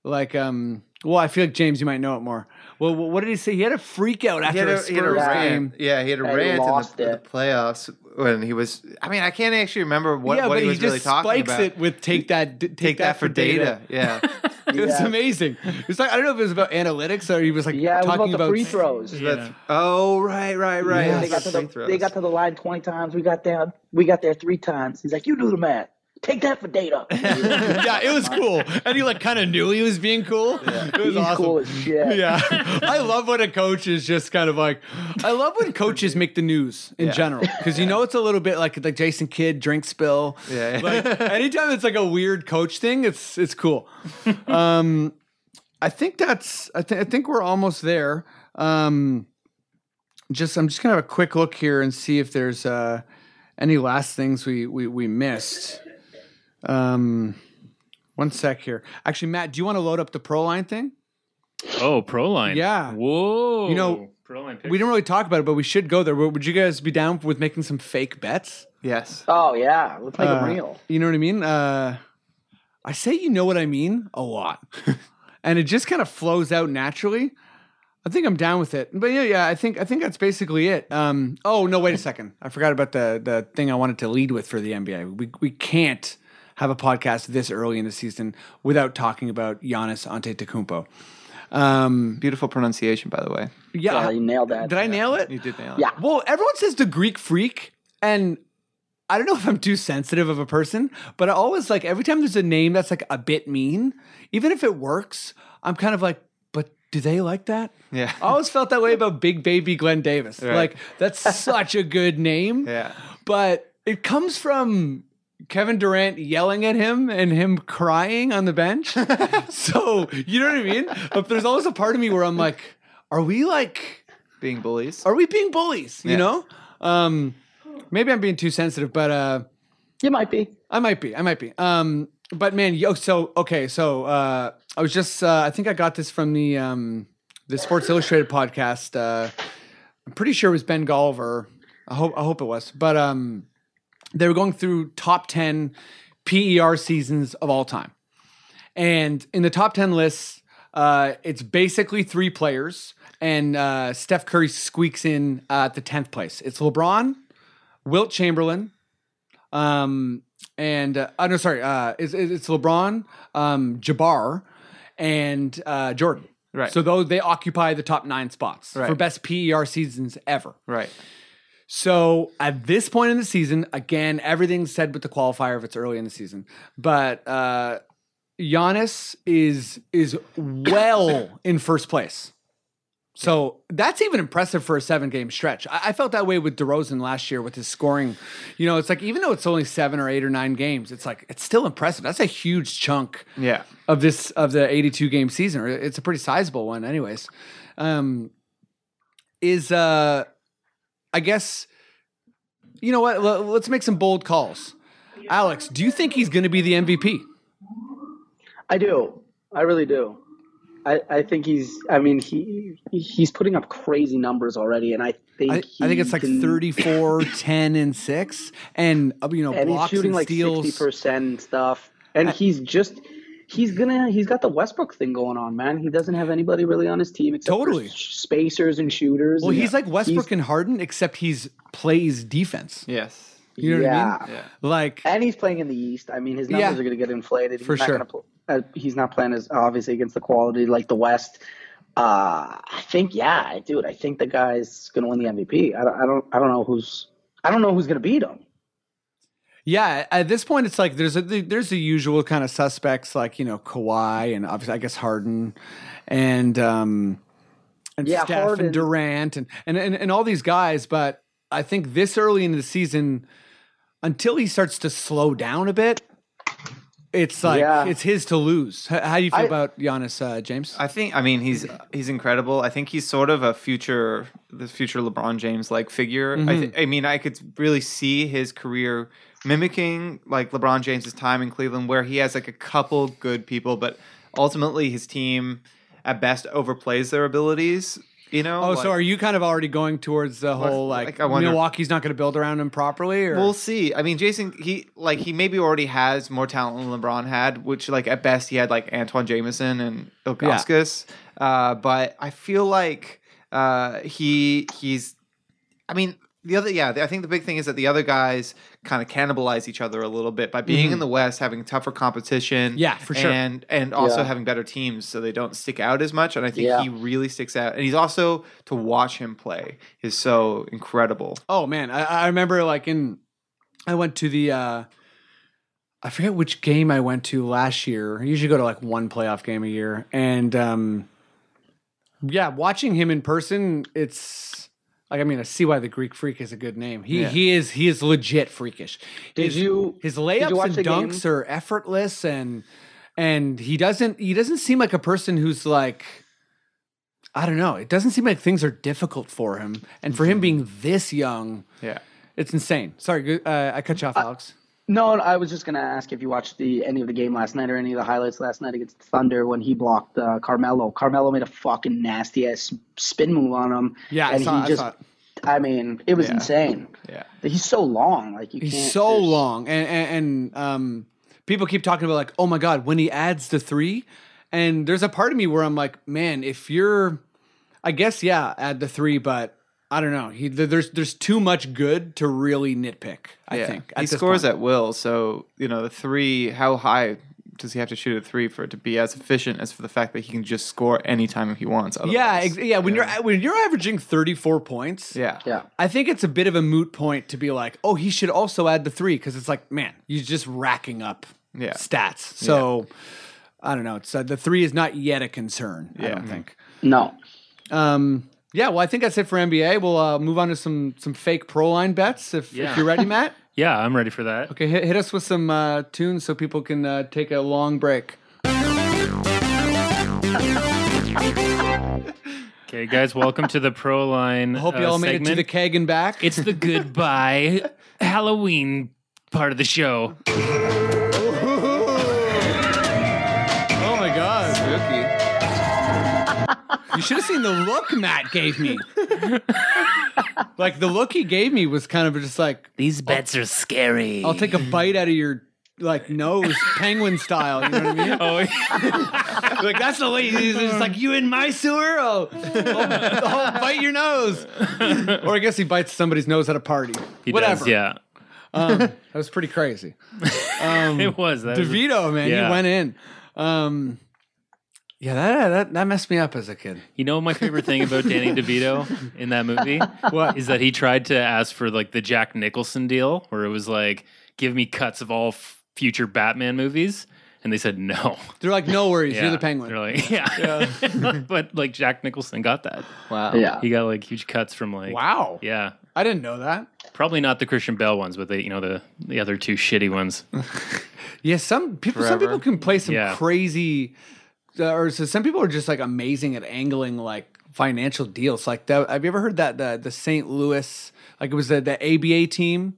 C: like um Well, I feel like James, you might know it more. Well, what did he say? He had a freak out after a
D: a, he had a
C: Spurs
E: Yeah.
C: game.
D: rant. Yeah, he had a
E: Yeah,
D: rant in the, the playoffs when he was. I mean, I can't actually remember what,
C: yeah,
D: what
C: but
D: he
C: he,
D: was
C: just
D: really talking about.
C: He spikes
D: about.
C: it with take that, d- take,
D: Take that for data. Yeah. *laughs* *laughs*
C: It was
E: Yeah.
C: amazing. It's like I don't know if it was about analytics or he was like
E: Yeah, it was about
C: talking
E: the
C: about
E: free throws.
B: Yeah.
D: oh, right, right, right.
C: Yeah.
E: They got to the they got to the line twenty times. We got down. We got there three times. He's like, "You do the math. Take that for data." *laughs*
C: yeah, it was cool, and he like kind of knew he was being cool. It was
E: He's
C: awesome.
E: cool as shit.
C: Yeah, I love when a coach is just kind of like, I love when coaches make the news in
D: Yeah.
C: general because you know it's a little bit like like Jason Kidd drink spill.
D: Yeah.
C: like anytime it's like a weird coach thing, it's it's cool. *laughs* Um, I think that's I think I think we're almost there. Um, just I'm just gonna have a quick look here and see if there's uh any last things we we we missed. Um, one sec here. Actually, Matt, do you want to load up the Proline thing?
B: Oh, Proline.
C: Yeah.
B: Whoa.
C: You know,
B: pro line.
C: We didn't really talk about it, but we should go there. Would would you guys be down with making some fake bets?
D: Yes.
E: Oh yeah, let's make
C: Uh,
E: them real.
C: You know what I mean? Uh, I say you know what I mean a lot, *laughs* and it just kind of flows out naturally. I think I'm down with it. But yeah, yeah, I think I think that's basically it. Um, oh no, wait a second. I forgot about the the thing I wanted to lead with for the NBA. We we can't have a podcast this early in the season without talking about Giannis Antetokounmpo. Um,
D: Beautiful pronunciation, by the way.
C: yeah,
E: Yeah, you nailed that.
C: did I nail it?
D: You did nail it.
E: Yeah.
C: Well, everyone says the Greek freak, and I don't know if I'm too sensitive of a person, but I always like every time there's a name that's like a bit mean, even if it works, I'm kind of like, but do they like that?
D: Yeah.
C: I always felt that way about Big Baby Glenn Davis.
D: Right.
C: Like that's such a good name,
D: Yeah.
C: but it comes from Kevin Durant yelling at him and him crying on the bench. *laughs* so you know what I mean? But there's always a part of me where I'm like, are we like
D: Being bullies.
C: are we being bullies? You
D: Yeah.
C: know? Um, maybe I'm being too sensitive, but uh,
E: You might be.
C: I might be. I might be. Um, but man, yo, so okay, so uh, I was just uh, I think I got this from the um, the Sports Illustrated podcast. Uh, I'm pretty sure it was Ben Golliver. I hope I hope it was, but um, they were going through top ten PER seasons of all time, and in the top ten lists, uh, it's basically three players, and uh, Steph Curry squeaks in uh, at the tenth place. It's LeBron, Wilt Chamberlain, um, and uh, oh, no, sorry, uh, it's, it's LeBron, um, Jabbar, and uh, Jordan.
D: Right.
C: So those they occupy the top nine spots for best PER seasons ever.
D: Right.
C: So at this point in the season, again, everything's said with the qualifier if it's early in the season, but uh, Giannis is is well *coughs* in first place. So that's even impressive for a seven game stretch. I, I felt that way with DeRozan last year with his scoring. You know, it's like even though it's only seven or eight or nine games, it's like it's still impressive. That's a huge chunk
D: Yeah.
C: of this of the 82 game season or it's a pretty sizable one anyways um is uh i guess you know what L- let's make some bold calls alex do you think he's going to be the mvp
E: I do. I really do. I, I think he's. I mean, he he's putting up crazy numbers already, and I think
C: I, I think it's like
E: can-
C: 34 *laughs* 10 and 6 and uh, you know
E: and he's shooting
C: and
E: like sixty percent and stuff. And he's just he's gonna he's got the Westbrook thing going on, man. He doesn't have anybody really on his team except
C: Totally.
E: sh- spacers and shooters.
C: well
E: and
C: he's like westbrook
E: he's-
C: and harden except he's plays defense
D: Yes.
C: you know
E: yeah.
C: what i mean
D: Yeah.
C: like
E: And he's playing in the East. I mean, his numbers
C: Yeah.
E: are going to get inflated. He's
C: For
E: not
C: sure.
E: Pl- uh, he's not playing as obviously against the quality like the West. Uh, I think, yeah, dude. I think the guy's going to win the MVP. I don't, I don't, I don't know who's, I don't know who's going to beat him.
C: Yeah, at this point, it's like there's a there's the usual kind of suspects like you know Kawhi and obviously I guess Harden, and um, and
E: Yeah,
C: Steph
E: Harden.
C: and Durant and, and and and all these guys. But I think this early in the season, until he starts to slow down a bit, it's like
E: Yeah.
C: it's his to lose. H- How do you feel
E: I-
C: about Giannis, uh, James?
D: I think. I mean, he's he's incredible. I think he's sort of a future, the future LeBron James like figure. I, th- I mean, I could really see his career mimicking like LeBron James's time in Cleveland, where he has like a couple good people, but ultimately his team at best overplays their abilities. You know.
C: Oh,
D: Like-
C: so are you kind of already going towards the whole like,
D: like, wonder-
C: Milwaukee's not going to build around him properly? Or
D: We'll see. I mean, Jason, he like he maybe already has more talent than LeBron had, which like at best he had like Antawn Jamison and Ilgauskas. Uh, but I feel like uh, he he's. I mean, the other yeah, I think the big thing is that the other guys kind of cannibalize each other a little bit by being in the West, having tougher competition.
C: Mm-hmm. Yeah, for sure.
D: and and also
E: Yeah.
D: having better teams, so they don't stick out as much. And I think
E: Yeah.
D: he really sticks out. And he's also to watch him play is so incredible.
C: Oh man, I, I remember like in I went to the uh I forget which game I went to last year. I usually go to like one playoff game a year. And um yeah, watching him in person, it's like I mean, I see why the Greek freak is a good name. He
D: Yeah.
C: he is he is legit freakish.
E: Did
C: his,
E: you-
C: his
E: did you
C: layups and
E: the game?
C: dunks are effortless and and he doesn't he doesn't seem like a person who's like I don't know. It doesn't seem like things are difficult for him. And for him being this young,
D: Yeah.
C: it's insane. Sorry, uh, I cut you off, Alex.
E: No, I was just gonna ask if you watched the any of the game last night or any of the highlights last night against Thunder when he blocked uh, Carmelo. Carmelo made a fucking nasty ass spin move on him.
C: Yeah, I
E: and
C: saw- I
E: he just.
C: saw.
E: I mean, it was
D: Yeah.
E: insane.
D: Yeah.
E: He's so long. Like you
C: He's
E: can't.
C: so
E: there's-
C: long, and, and and um, people keep talking about like, oh my god, when he adds the three, and there's a part of me where I'm like, man, if you're, I guess yeah, add the three, but I don't know. He there's there's too much good to really nitpick. I
D: Yeah.
C: think
D: he
C: at
D: scores
C: point.
D: at will. So you know the three. How high does he have to shoot a three for it to be as efficient as for the fact that he can just score anytime he wants?
C: Yeah, ex- yeah. When you're when you're averaging 34 points,
D: yeah,
E: Yeah.
C: I think it's a bit of a moot point to be like, oh, he should also add the three because it's like, man, he's just racking up
D: Yeah.
C: stats. So I don't know. It's uh, the three is not yet a concern. I
D: Yeah.
C: don't think.
E: No.
C: Um, yeah, well, I think that's it for NBA. We'll uh, move on to some some fake pro line bets if,
B: Yeah.
C: if you're ready, Matt. *laughs*
B: Yeah, I'm ready for that.
C: Okay, hit, hit us with some uh, tunes so people can uh, take a long break. *laughs*
B: Okay, guys, welcome to the Pro Line.
C: I hope you
B: uh,
C: all made it to
B: segment.
C: the keg and back.
B: It's the goodbye *laughs* Halloween part of the show.
C: You should have seen the look Matt gave me. like the look he gave me was kind of just like,
B: These bets are scary.
C: I'll take a bite out of your like nose, penguin style. You know what I mean?
B: Oh, yeah. *laughs*
C: like that's the way he's just like you in my sewer. Oh, I'll, I'll bite your nose. or I guess he bites somebody's nose at a party.
B: he
C: Whatever.
B: does. Yeah,
C: Um, that was pretty crazy. *laughs* Um,
B: it was. That was
C: DeVito, man,
B: Yeah.
C: he went in. Um, yeah, that, that that messed me up as a kid.
B: You know my favorite thing about Danny *laughs* DeVito in that movie?
C: What?
B: Is that he tried to ask for like the Jack Nicholson deal where it was like, give me cuts of all f- future Batman movies. And they said no.
C: They're like, no worries,
B: Yeah.
C: you're the penguin.
B: They're like, yeah. *laughs* but like Jack Nicholson got that.
D: Wow.
E: Yeah.
B: He got like huge cuts from like,
C: wow,
B: yeah.
C: I didn't know that.
B: Probably not the Christian Bale ones, but the you know the the other two shitty ones. *laughs*
C: Yeah, some people some people can play some
B: Yeah.
C: crazy, uh, or so some people are just like amazing at angling like financial deals. Like, that, have you ever heard that the the St. Louis like it was the the ABA team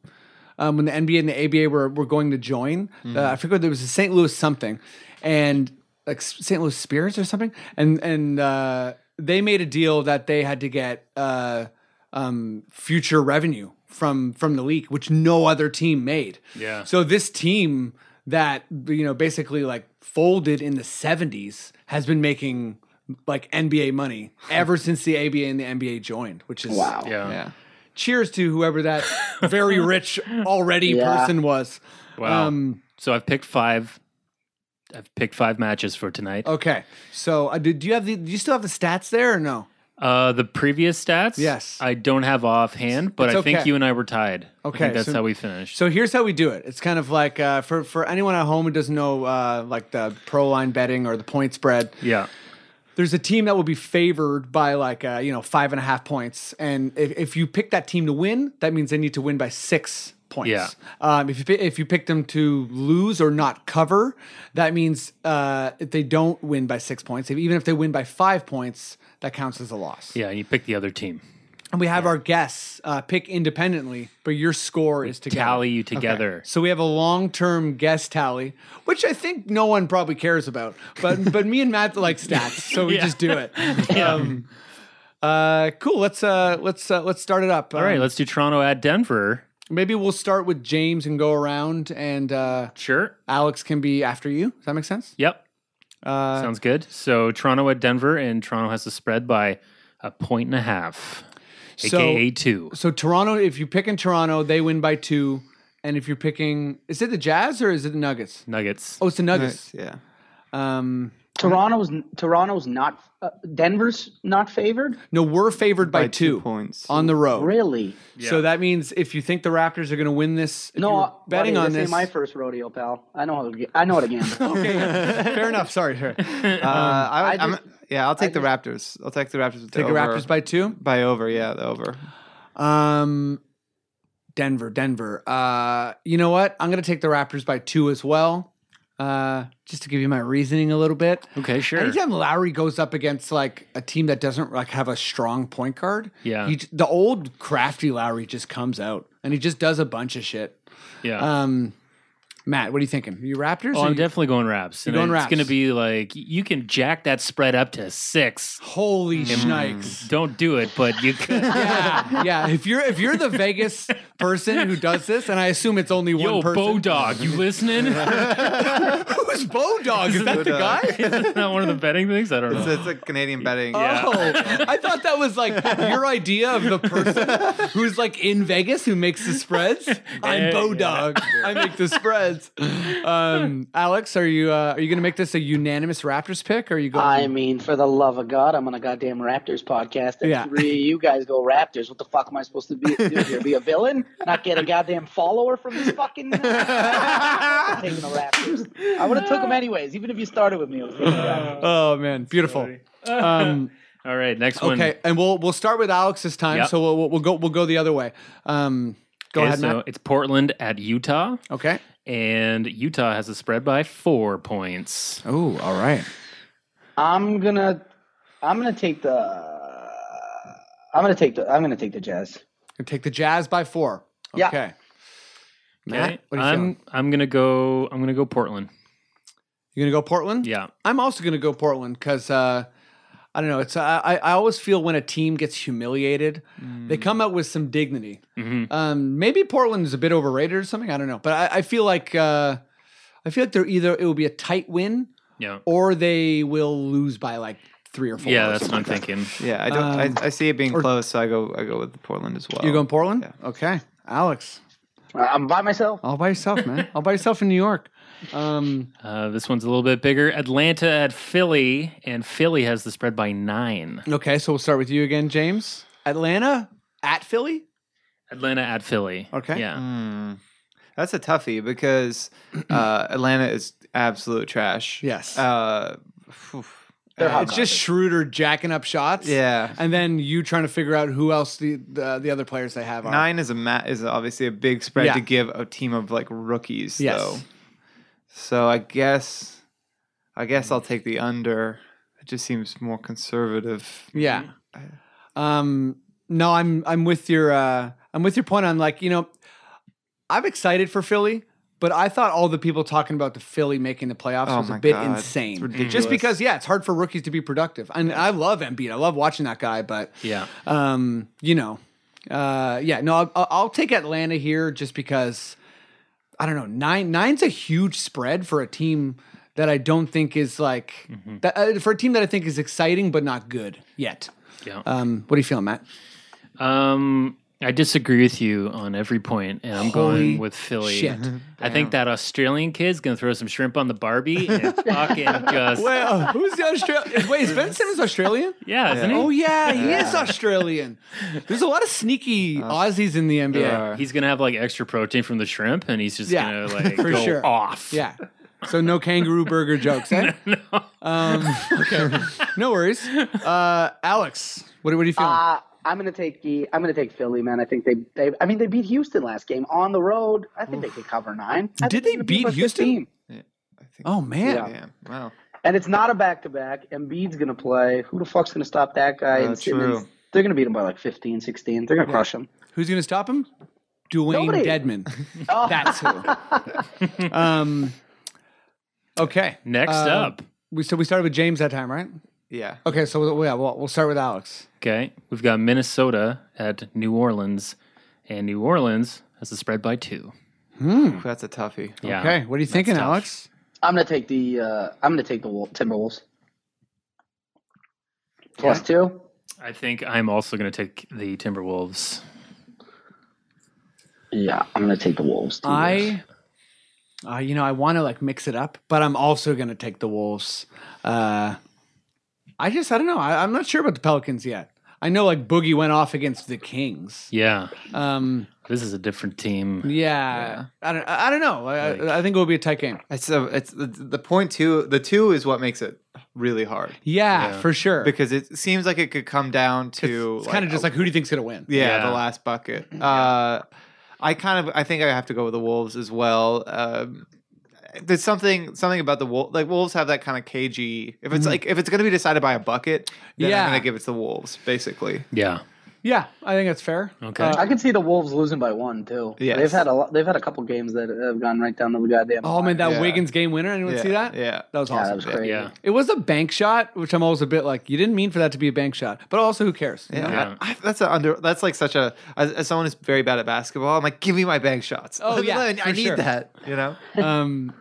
C: um, when the NBA and the ABA were were going to join? Uh, I forget there was a St. Louis something, and like St. Louis Spirits or something, and and uh, they made a deal that they had to get uh, um, future revenue from from the league, which no other team made.
B: Yeah.
C: So this team that you know basically like folded in the 70s has been making like NBA money *laughs* ever since the ABA and the NBA joined, which is
E: Wow.
B: Yeah.
D: Yeah.
C: cheers to whoever that *laughs* very rich already
E: Yeah.
C: person was.
B: Wow.
C: Um,
B: so I've picked five. I've picked five matches for tonight.
C: Okay, so uh, do, do you have the? Do you still have the stats there or no?
B: Uh, the previous stats,
C: Yes.
B: I don't have offhand, but
C: It's
B: I think
C: okay.
B: you and I were tied. I
C: Okay,
B: think that's
C: so-
B: how we finished.
C: So here's how we do it. It's kind of like uh, for for anyone at home who doesn't know uh, like the pro line betting or the point spread.
B: yeah,
C: there's a team that will be favored by like uh, you know five and a half points, and if, if you pick that team to win, that means they need to win by six points.
B: Yeah.
C: Um, if you pi- if you pick them to lose or not cover, that means uh, if they don't win by six points, if, even if they win by five points, that counts as a loss.
B: yeah. and You pick the other team.
C: And we have our guests uh, pick independently, but your score is together.
B: Tally you together.
C: So we have a long-term guest tally, which I think no one probably cares about, but but me and Matt like stats, so we *laughs*
B: Yeah.
C: just do it. *laughs* Um, Uh, cool. Let's uh, let's uh, let's start it up.
B: All right,
C: Um,
B: let's do Toronto at Denver.
C: maybe we'll start with James and go around, and uh,
B: Sure.
C: Alex can be after you. Does that make sense?
B: Yep.
C: Uh,
B: Sounds good. So Toronto at Denver, and Toronto has the spread by a point and a half,
C: So-
B: aka two.
C: so Toronto. If you pick in Toronto, they win by two. And if you're picking, is it the Jazz or is it the Nuggets?
B: Nuggets.
C: Oh, it's the Nuggets.
D: Yeah.
C: Um,
E: Toronto's Toronto's not uh, Denver's not favored.
C: no, we're favored by,
D: By
C: two,
D: two points.
C: on the road.
E: Really?
C: So that means if you think the Raptors are going to win this,
E: No,
C: you were betting
E: buddy,
C: on
E: this.
C: this.
E: Ain't my first rodeo, pal. I know how to. ga- I know how to gamble. *laughs*
C: okay, fair enough. Sorry, sorry. *laughs*
D: Uh, I,
E: I
D: am
E: just-
D: yeah, I'll take
E: I
D: the Raptors. I'll take the Raptors. with
C: Take the
D: over.
C: Raptors by two.
D: by over. Yeah, the over.
C: Um, Denver, Denver. Uh, you know what? I'm going to take the Raptors by two as well. Uh, just to give you my reasoning a little bit.
B: Okay, sure.
C: Anytime Lowry goes up against like a team that doesn't like have a strong point guard,
B: Yeah.
C: he, the old crafty Lowry just comes out and he just does a bunch of shit.
B: Yeah.
C: Um, Matt, what are you thinking? Are you Raptors?
B: oh, I'm
C: you-
B: definitely going Raps.
C: You're
B: And
C: going
B: it's going to be like you can jack that spread up to six.
C: Holy shnikes!
B: Don't do it, but you *laughs* could.
C: yeah, yeah. If you're if you're the Vegas person who does this, and I assume it's only one
B: Yo,
C: person.
B: Bodog, you listening? *laughs*
C: Who's Bodog? Is that the
D: Bodog.
C: guy?
B: Isn't that one of the betting things? I don't know.
D: It's, it's a Canadian betting.
B: Oh, yeah.
C: Oh, I thought that was like your idea of the person who's like in Vegas who makes the spreads. *laughs* I'm
B: Yeah,
C: Bodog. I make the spreads. Um, Alex, are you uh, are you going to make this a unanimous Raptors pick? Or are you going?
E: I mean, for the love of God, I'm on a goddamn Raptors podcast. And
C: Yeah.
E: three you guys go Raptors. What the fuck am I supposed to be do here? Be a villain? Not get a goddamn follower from this fucking? *laughs* Taking the Raptors. I would have took them anyways, even if you started with me. I was taking the Raptors. *laughs*
C: oh man, beautiful. Um, *laughs*
B: All right, next one.
C: okay, and we'll we'll start with Alex this time.
B: Yep.
C: So we'll, we'll we'll go we'll go the other way. Um, go
B: Okay,
C: ahead,
B: so
C: Matt.
B: it's Portland at Utah,
C: Okay.
B: And Utah has a spread by four points.
C: Oh, all right.
E: I'm gonna, I'm gonna take the, I'm gonna take the, I'm gonna take the Jazz.
C: Gonna take the Jazz by four.
E: Yeah.
C: Okay.
B: Okay,
C: Matt, what are you
B: I'm
C: feeling?
B: I'm gonna go. I'm gonna go Portland.
C: You're gonna go Portland?
B: Yeah,
C: I'm also going to go Portland because uh, I don't know. It's I, I I always feel when a team gets humiliated, they come out with some dignity.
B: Mhm.
C: Um, maybe Portland is a bit overrated or something. I don't know, but I, I feel like uh, I feel like they're either it will be a tight win
B: yeah,
C: or they will lose by like three or four.
B: yeah.
C: or
B: That's what I'm
C: like that.
B: thinking.
D: Yeah, I don't.
C: Um,
D: I, I see it being
C: or-
D: close, so I go. I go with Portland as well.
C: You're going Portland?
D: Yeah.
C: Okay, Alex,
E: I'm by myself.
C: all by yourself, man. all by yourself in New York. Um,
B: Uh, this one's a little bit bigger. Atlanta at Philly, and Philly has the spread by nine.
C: okay, so we'll start with you again, James. Atlanta at Philly.
B: Atlanta at Philly.
C: Okay.
B: Yeah.
D: Hmm. That's a toughie because uh, *clears throat* Atlanta is absolute trash.
C: Yes.
D: Uh, phew.
C: It's just Schroeder jacking up shots.
D: Yeah.
C: And then you trying to figure out who else the the, the other players they have are.
D: Nine is a ma- is obviously a big spread
C: Yeah.
D: to give a team of like rookies
C: Yes.
D: though. So I guess I guess I'll take the under. It just seems more conservative.
C: Yeah. Um no, I'm I'm with your uh I'm with your point on like, you know, I'm excited for Philly, but I thought all the people talking about the Philly making the playoffs
D: Oh
C: was a bit
D: God.
C: Insane. Just because yeah, it's hard for rookies to be productive. And I love Embiid. I love watching that guy, but
B: Yeah.
C: um, you know, uh, yeah, no, I'll, I'll- I'll take Atlanta here just because I don't know. Nine nine's a huge spread for a team that I don't think is like that, uh, for a team that I think is exciting but not good yet.
B: Yeah.
C: Um, what are you feeling, Matt?
B: Um, I disagree with you on every point, and I'm
C: Holy
B: going with Philly.
C: shit.
B: I think that Australian kid's gonna throw some shrimp on the Barbie and *laughs* fucking just
C: Well, who's the Australian? Wait, is Ben Simmons Australian? *laughs*
B: yeah, isn't he?
C: Oh yeah, he is Australian. There's a lot of sneaky Aussies in the NBA.
D: There
B: He's gonna have like extra protein from the shrimp, and he's just
C: Yeah,
B: gonna like
C: for
B: go
C: sure.
B: off.
C: Yeah. So no kangaroo burger jokes, eh? *laughs* Um, okay. No worries. Uh, Alex, what, what are you feeling?
E: Uh, I'm gonna take the. I'm gonna take Philly, man. I think they. They. I mean, they beat Houston last game on the road. I think they could cover nine. I
C: Did they
E: they're
C: beat Houston?
E: 15.
D: I think
C: oh man.
E: Yeah.
D: Damn. Wow.
E: And it's not a back to back. Embiid's gonna play. Who the fuck's gonna stop that guy?
D: Uh,
E: and Simmons,
D: true.
E: they're gonna beat him by like 15, 16. They're gonna crush him.
C: Who's going to stop him? Dewayne
E: Nobody.
C: Dedmon. *laughs*
E: Oh.
C: That's who. *laughs* um, okay.
B: Next
C: Uh,
B: up,
C: We so we started with James that time, right?
D: Yeah.
C: Okay, so we'll- yeah, we'll, we'll start with Alex.
B: Okay, we've got Minnesota at New Orleans, and New Orleans has the spread by two. Hmm.
D: That's a toughie.
B: Yeah.
C: Okay, what are you thinking,
B: tough.
C: Alex?
E: I'm gonna take the uh, I'm gonna take the Wol- Timberwolves. Plus two.
B: I think I'm also going to take the Timberwolves.
E: Yeah, I'm gonna take the Wolves. too.
C: I, uh, you know, I want to like mix it up, but I'm also going to take the Wolves. Uh, I just, I don't know. I, I'm not sure about the Pelicans yet. I know like Boogie went off against the Kings.
B: Yeah,
C: Um,
B: this is a different team.
C: yeah, I don't, I I don't know. I,
B: Like-
C: I think it will be a tight game.
D: It's a, it's the, the point two. The two is what makes it really hard
C: Yeah,
B: Yeah.
C: for sure.
D: because it seems like it could come down to
C: it's kind of just like who do you think's going to win?
D: yeah,
B: Yeah.
D: the last bucket. Uh, I kind of I think I have to go with the Wolves as well. Um, there's something something about the Wolves. Like Wolves have that kind of cagey. If it's like if it's going to be decided by a bucket, then
C: Yeah.
D: I'm going to give it to the Wolves. Basically,
B: Yeah.
C: Yeah, I think that's fair.
B: Okay.
C: Uh,
E: I can see the Wolves losing by one too.
D: yeah
E: they've had a lot, they've had a couple games that have gone right down to the goddamn.
C: oh man, that
D: Yeah.
C: Wiggins game winner. Anyone
D: yeah,
C: see that?
D: Yeah,
C: That was
E: yeah,
C: awesome.
E: that was crazy.
B: Yeah.
C: It was a bank shot, which I'm always a bit like, you didn't mean for that to be a bank shot, but also who cares? you
D: Yeah,
C: know?
B: Yeah.
D: I, I- that's a under. That's like such a as, as someone who's very bad at basketball. I'm like, give me my bank shots.
C: Oh, *laughs* yeah,
D: I need
C: sure.
D: that. You know,
C: Um,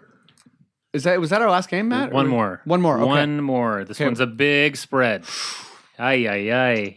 C: is that was that our last game, Matt?
B: One
C: Or-
B: more.
C: One more. Okay.
B: One more. This
C: Okay.
B: one's a big spread. Ay, ay, ay.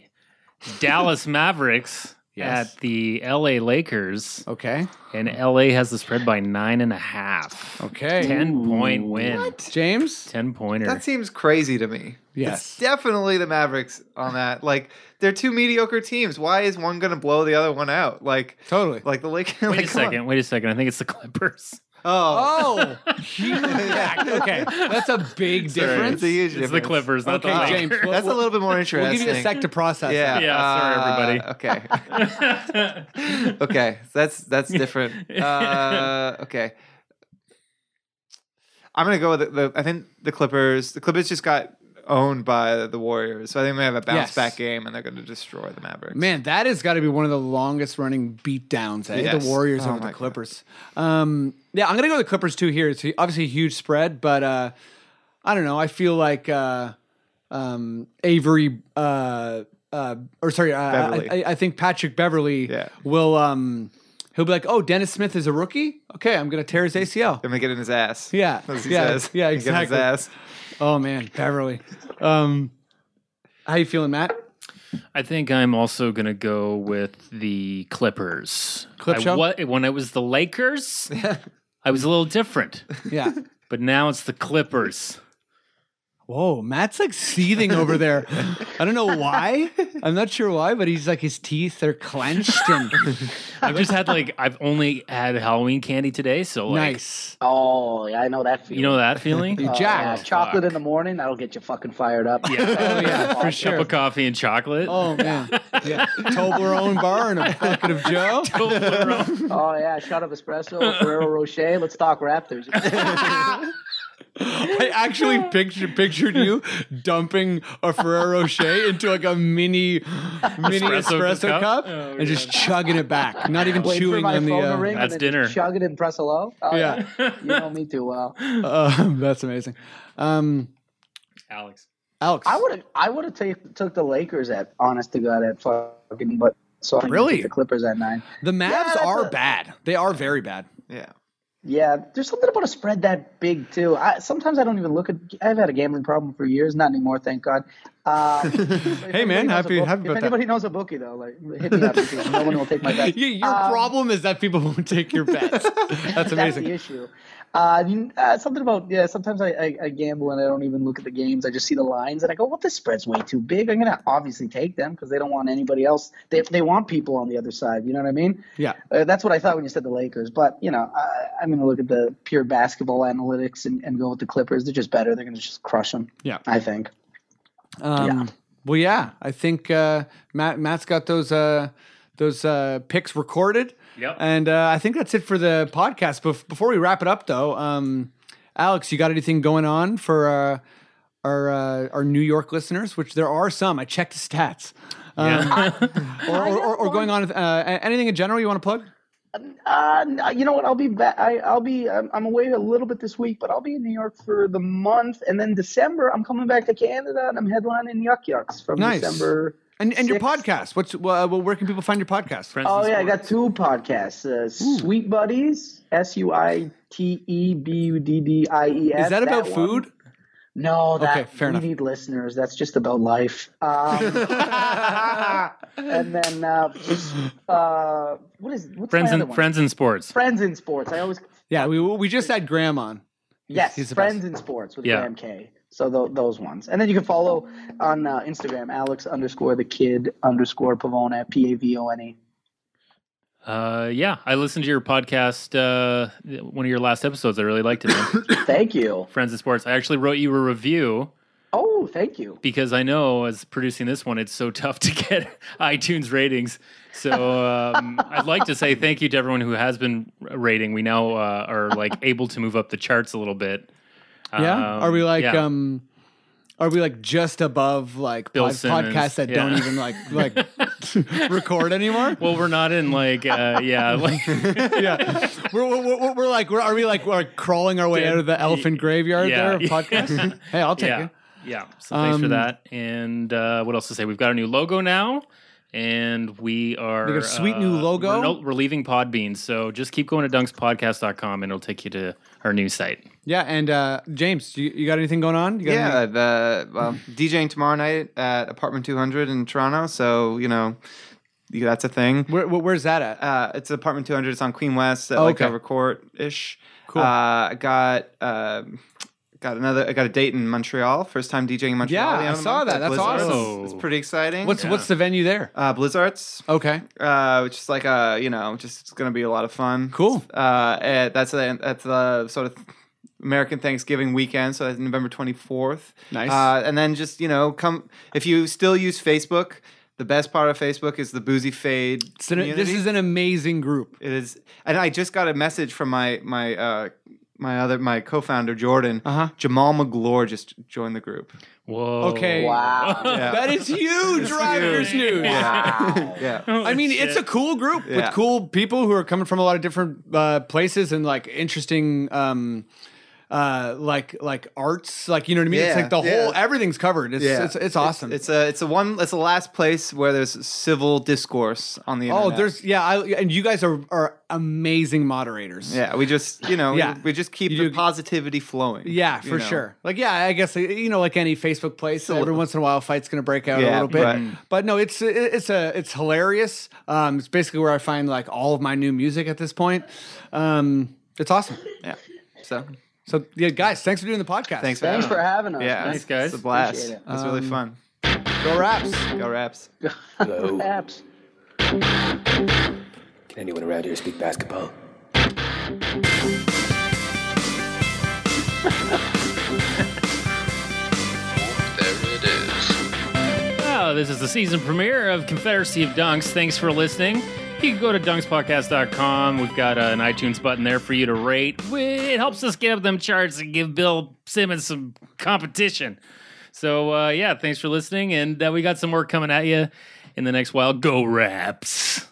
B: Dallas *laughs* Mavericks
C: Yes.
B: at the LA Lakers,
C: Okay.
B: and LA has the spread by nine and a half.
C: Okay.
B: 10 point win.
C: James.
B: 10 pointer.
D: that seems crazy to me.
C: Yes.
D: It's definitely the Mavericks on that. Like they're two mediocre teams. Why is one going to blow the other one out? Like
C: Totally.
D: like the Lakers.
B: Wait
D: like,
B: a
D: come on.
B: second. Wait a second. I think it's the Clippers.
D: Oh,
C: Oh, he moved *laughs* back. Okay, that's a big difference.
D: it's a huge
B: It's the. Clippers, not
C: Okay,
B: the
C: James.
B: Lakers.
C: Well,
D: That's a little bit more interesting.
C: We'll
D: interesting.
C: give you a sec to process.
D: Yeah.
C: that.
B: Yeah, sorry,
D: everybody. Okay. *laughs* okay. That's that's different. *laughs* Uh, okay. I'm gonna go with the, the. I think the Clippers. The Clippers just got owned by the Warriors, so I think they have a bounce
C: Yes.
D: back game, and they're going to destroy the Mavericks.
C: Man, that has got to be one of the longest running beatdowns. Eh?
D: Yes.
C: The Warriors
D: Oh
C: over
D: my
C: the
D: God.
C: Clippers. Um, yeah, I'm gonna go with the Clippers too here. It's obviously a huge spread, but uh, I don't know. I feel like uh, um, Avery, uh, uh, or sorry, uh,
D: Beverley.
C: I, I think Patrick Beverley
D: Yeah.
C: will. Um, he'll be like, "Oh, Dennis Smith is a rookie. Okay, I'm gonna tear his ACL."
D: I'm gonna get in his ass.
C: Yeah,
D: As he
C: yeah,
D: says.
C: yeah,
D: Get in his
C: exactly.
D: ass.
C: Oh man, Beverley. Um, how you feeling, Matt?
B: I think I'm also gonna go with the Clippers.
C: Clip
B: I,
C: show?
B: What when it was the Lakers, *laughs* I was a little different,
C: Yeah.
B: but now it's the Clippers.
C: Whoa, Matt's like seething over there. I don't know why. I'm not sure why, but he's like his teeth are clenched and *laughs*
B: I've just had like I've only had Halloween candy today, so like
C: nice.
E: Oh, yeah, I know that feeling.
B: you know that feeling?
C: You
E: Oh,
C: jacked.
E: Uh, chocolate in the morning, that'll get you fucking fired up.
B: Yeah.
C: Oh yeah, for
B: Cup of coffee and chocolate.
C: Oh man, yeah. Toblerone bar and a bucket of Joe. *laughs*
E: Oh yeah, shot of espresso, Ferrero Rocher. Let's talk Raptors. *laughs*
C: I actually *laughs* pictured pictured you dumping a Ferrero Rocher into like a mini mini
B: Espresso
C: espresso,
B: cup?
C: cup,
B: Oh,
C: and just chugging it back, not even
E: Wait
C: chewing on the.
E: phone to
C: Uh,
E: ring.
B: That's dinner.
E: just Chug it and press hello. Oh,
C: Yeah.
E: you know me too well.
C: uh, *laughs* that's amazing. Um,
B: Alex.
C: Alex,
E: I would have, I would have take, took the Lakers at honest to god at fucking, but so I'm
C: Really?
E: the Clippers at nine.
C: the Mavs
E: Yeah,
C: are
E: a-
C: bad. They are very bad.
D: Yeah.
E: Yeah, there's something about a spread that big too. I, sometimes I don't even look at. I've had a gambling problem for years, not anymore, thank God. Uh, *laughs*
C: Hey, man, happy- happy
E: If
C: about that.
E: If anybody knows a bookie though, like hit me up. no one will take my bet. *laughs*
C: Your
E: Um,
C: problem is that people *laughs* won't take your bets. That's
E: That's the issue. Uh, uh, something about yeah. Sometimes I, I, I gamble and I don't even look at the games. I just see the lines and I go, "Well, this spread's way too big." I'm gonna obviously take them because they don't want anybody else. They they want people on the other side. You know what I mean?
C: Yeah.
E: Uh, that's what I thought when you said the Lakers. But you know, I, I'm gonna look at the pure basketball analytics and, and go with the Clippers. They're just better. They're gonna just crush them.
C: Yeah.
E: I think.
C: Um,
E: Yeah.
C: Well, yeah, I think uh, Matt Matt's got those uh, those uh, picks recorded.
B: Yep.
C: And uh, I think that's it for the podcast. Bef- before we wrap it up, though, um, Alex, you got anything going on for uh, our uh, our New York listeners? Which there are some. I checked the stats. Um, *laughs*
B: Yeah.
C: or, or, or, or going on with uh, anything in general you want to plug?
E: Uh, you know what? I'll be back. I, I'll be. I'm, I'm away a little bit this week, but I'll be in New York for the month, and then December I'm coming back to Canada, and I'm headlining Yuk Yuks from
C: Nice.
E: December.
C: And and your podcast. What's well, well, where can people find your podcast?
B: Friends
E: Oh
B: and
E: yeah, I got two podcasts. Uh, Suite Buddies, S U I T E B U D D I E S.
C: Is that about
E: one.
C: food?
E: No, that
C: Okay, fair
E: we
C: enough.
E: need listeners. That's just about life. Um, *laughs* and then uh, uh, what is what's
B: Friends
E: my
B: and? Friends and Sports.
E: Friends in sports. I always
C: Yeah, we we just had Graham on.
E: yes,
C: he's
E: friends
C: best.
E: in sports with
B: Yeah.
E: Graham K. So th- those ones, and then you can follow on uh, Instagram Alex underscore the kid underscore Pavone P A V O N E.
B: Uh, yeah, I listened to your podcast, uh, one of your last episodes. I really liked it. *coughs*
E: Thank you.
B: Friends of Sports. I actually wrote you a review
E: Oh, thank you.
B: because I know as producing this one, it's so *laughs* tough to get iTunes ratings. So um, *laughs* I'd like to say thank you to everyone who has been rating. We now uh, are like able to move up the charts a little bit.
C: Yeah.
B: Um,
C: are we like
B: yeah.
C: um are we like just above like pod- podcasts that don't even like like *laughs* record anymore?
B: Well, we're not in like uh, yeah, *laughs* like
C: yeah. We're, we're, we're, we're like we're, are we like we're crawling our way
B: Yeah.
C: out of the elephant graveyard
B: Yeah.
C: there of podcasts? *laughs* hey, I'll take
B: yeah,
C: it.
B: yeah. So thanks for
C: Um,
B: that. And uh, what else to say? We've got a new logo now, and we are
C: We got a sweet new
B: uh,
C: logo?
B: We're, no, we're leaving Podbean, so just keep going to dunkspodcast.com, and it'll take you to our new site.
C: Yeah, and uh James, you, you got anything going on? You got
D: Yeah, the well, DJing tomorrow night at Apartment 200 in Toronto. So you know, that's a thing.
C: Where, where- where's that at?
D: Uh, it's Apartment 200. It's on Queen West at
C: Oh,
D: like
C: okay.
D: Dovercourt ish.
C: Cool.
D: Uh, I got um got another. I got a date in Montreal. First time DJing in Montreal.
C: Yeah,
D: the
C: I saw that. That's
D: Blizzards.
B: awesome.
D: It's, it's pretty exciting.
C: what's what's the venue there?
D: uh, Blizzards?
C: Okay.
D: uh, which is like a you know just it's gonna be a lot of fun.
C: Cool.
D: Uh, eh, that's a, that's the sort of American Thanksgiving weekend, so that's November twenty fourth.
C: Nice.
D: Uh, and then just you know come if you still use Facebook. The best part of Facebook is the Boozy Fade.
C: It's an- this
D: community.
C: is an amazing group.
D: It is, and I just got a message from my my uh, my other my co-founder Jordan.
C: Uh-huh.
D: Jamaal Magloire just joined the group.
B: Whoa!
C: Okay.
E: Wow.
D: Yeah. *laughs*
C: That is huge, Raptors news.
E: Wow.
D: Yeah. *laughs*
C: I mean, it's a cool group with
D: Yeah.
C: cool people who are coming from a lot of different uh, places and like interesting, um, uh, like like arts. Like you know what I mean? it's
D: Yeah,
C: like the
D: yeah.
C: whole everything's covered. It's it's, it's awesome.
D: It's, a it's a one it's the last place where there's civil discourse on the Internet.
C: oh, there's yeah, I, and you guys are are amazing moderators.
D: yeah. We just you know
C: Yeah.
D: we, we just keep
C: You
D: the
C: do-
D: positivity flowing.
C: Yeah, for
D: know.
C: sure. Like, yeah, I guess you know, like any Facebook place, every once in a while, a fight's gonna break out a little bit.
D: right.
C: But no, it's it's a it's hilarious. Um, it's basically where I find like all of my new music at this point. Um, it's awesome.
D: Yeah. So
C: So yeah, guys, thanks for doing the podcast.
D: thanks for
E: Thanks
D: having
E: for
D: us.
E: having us.
D: Yeah,
E: man.
B: Thanks, guys.
D: It's a blast.
E: Appreciate it.
D: It's really um, fun.
C: Go Raps.
D: Go Raps. *laughs*
A: Go
E: raps.
A: Can anyone around here speak basketball?
F: There it is.
B: Oh, this is the season premiere of Confederacy of Dunks. Thanks for listening. You can go to dunkspodcast.com. We've got uh, an iTunes button there for you to rate. It helps us get up them charts and give Bill Simmons some competition. So, uh, yeah, thanks for listening. And uh, we got some more coming at you in the next while. Go Raps.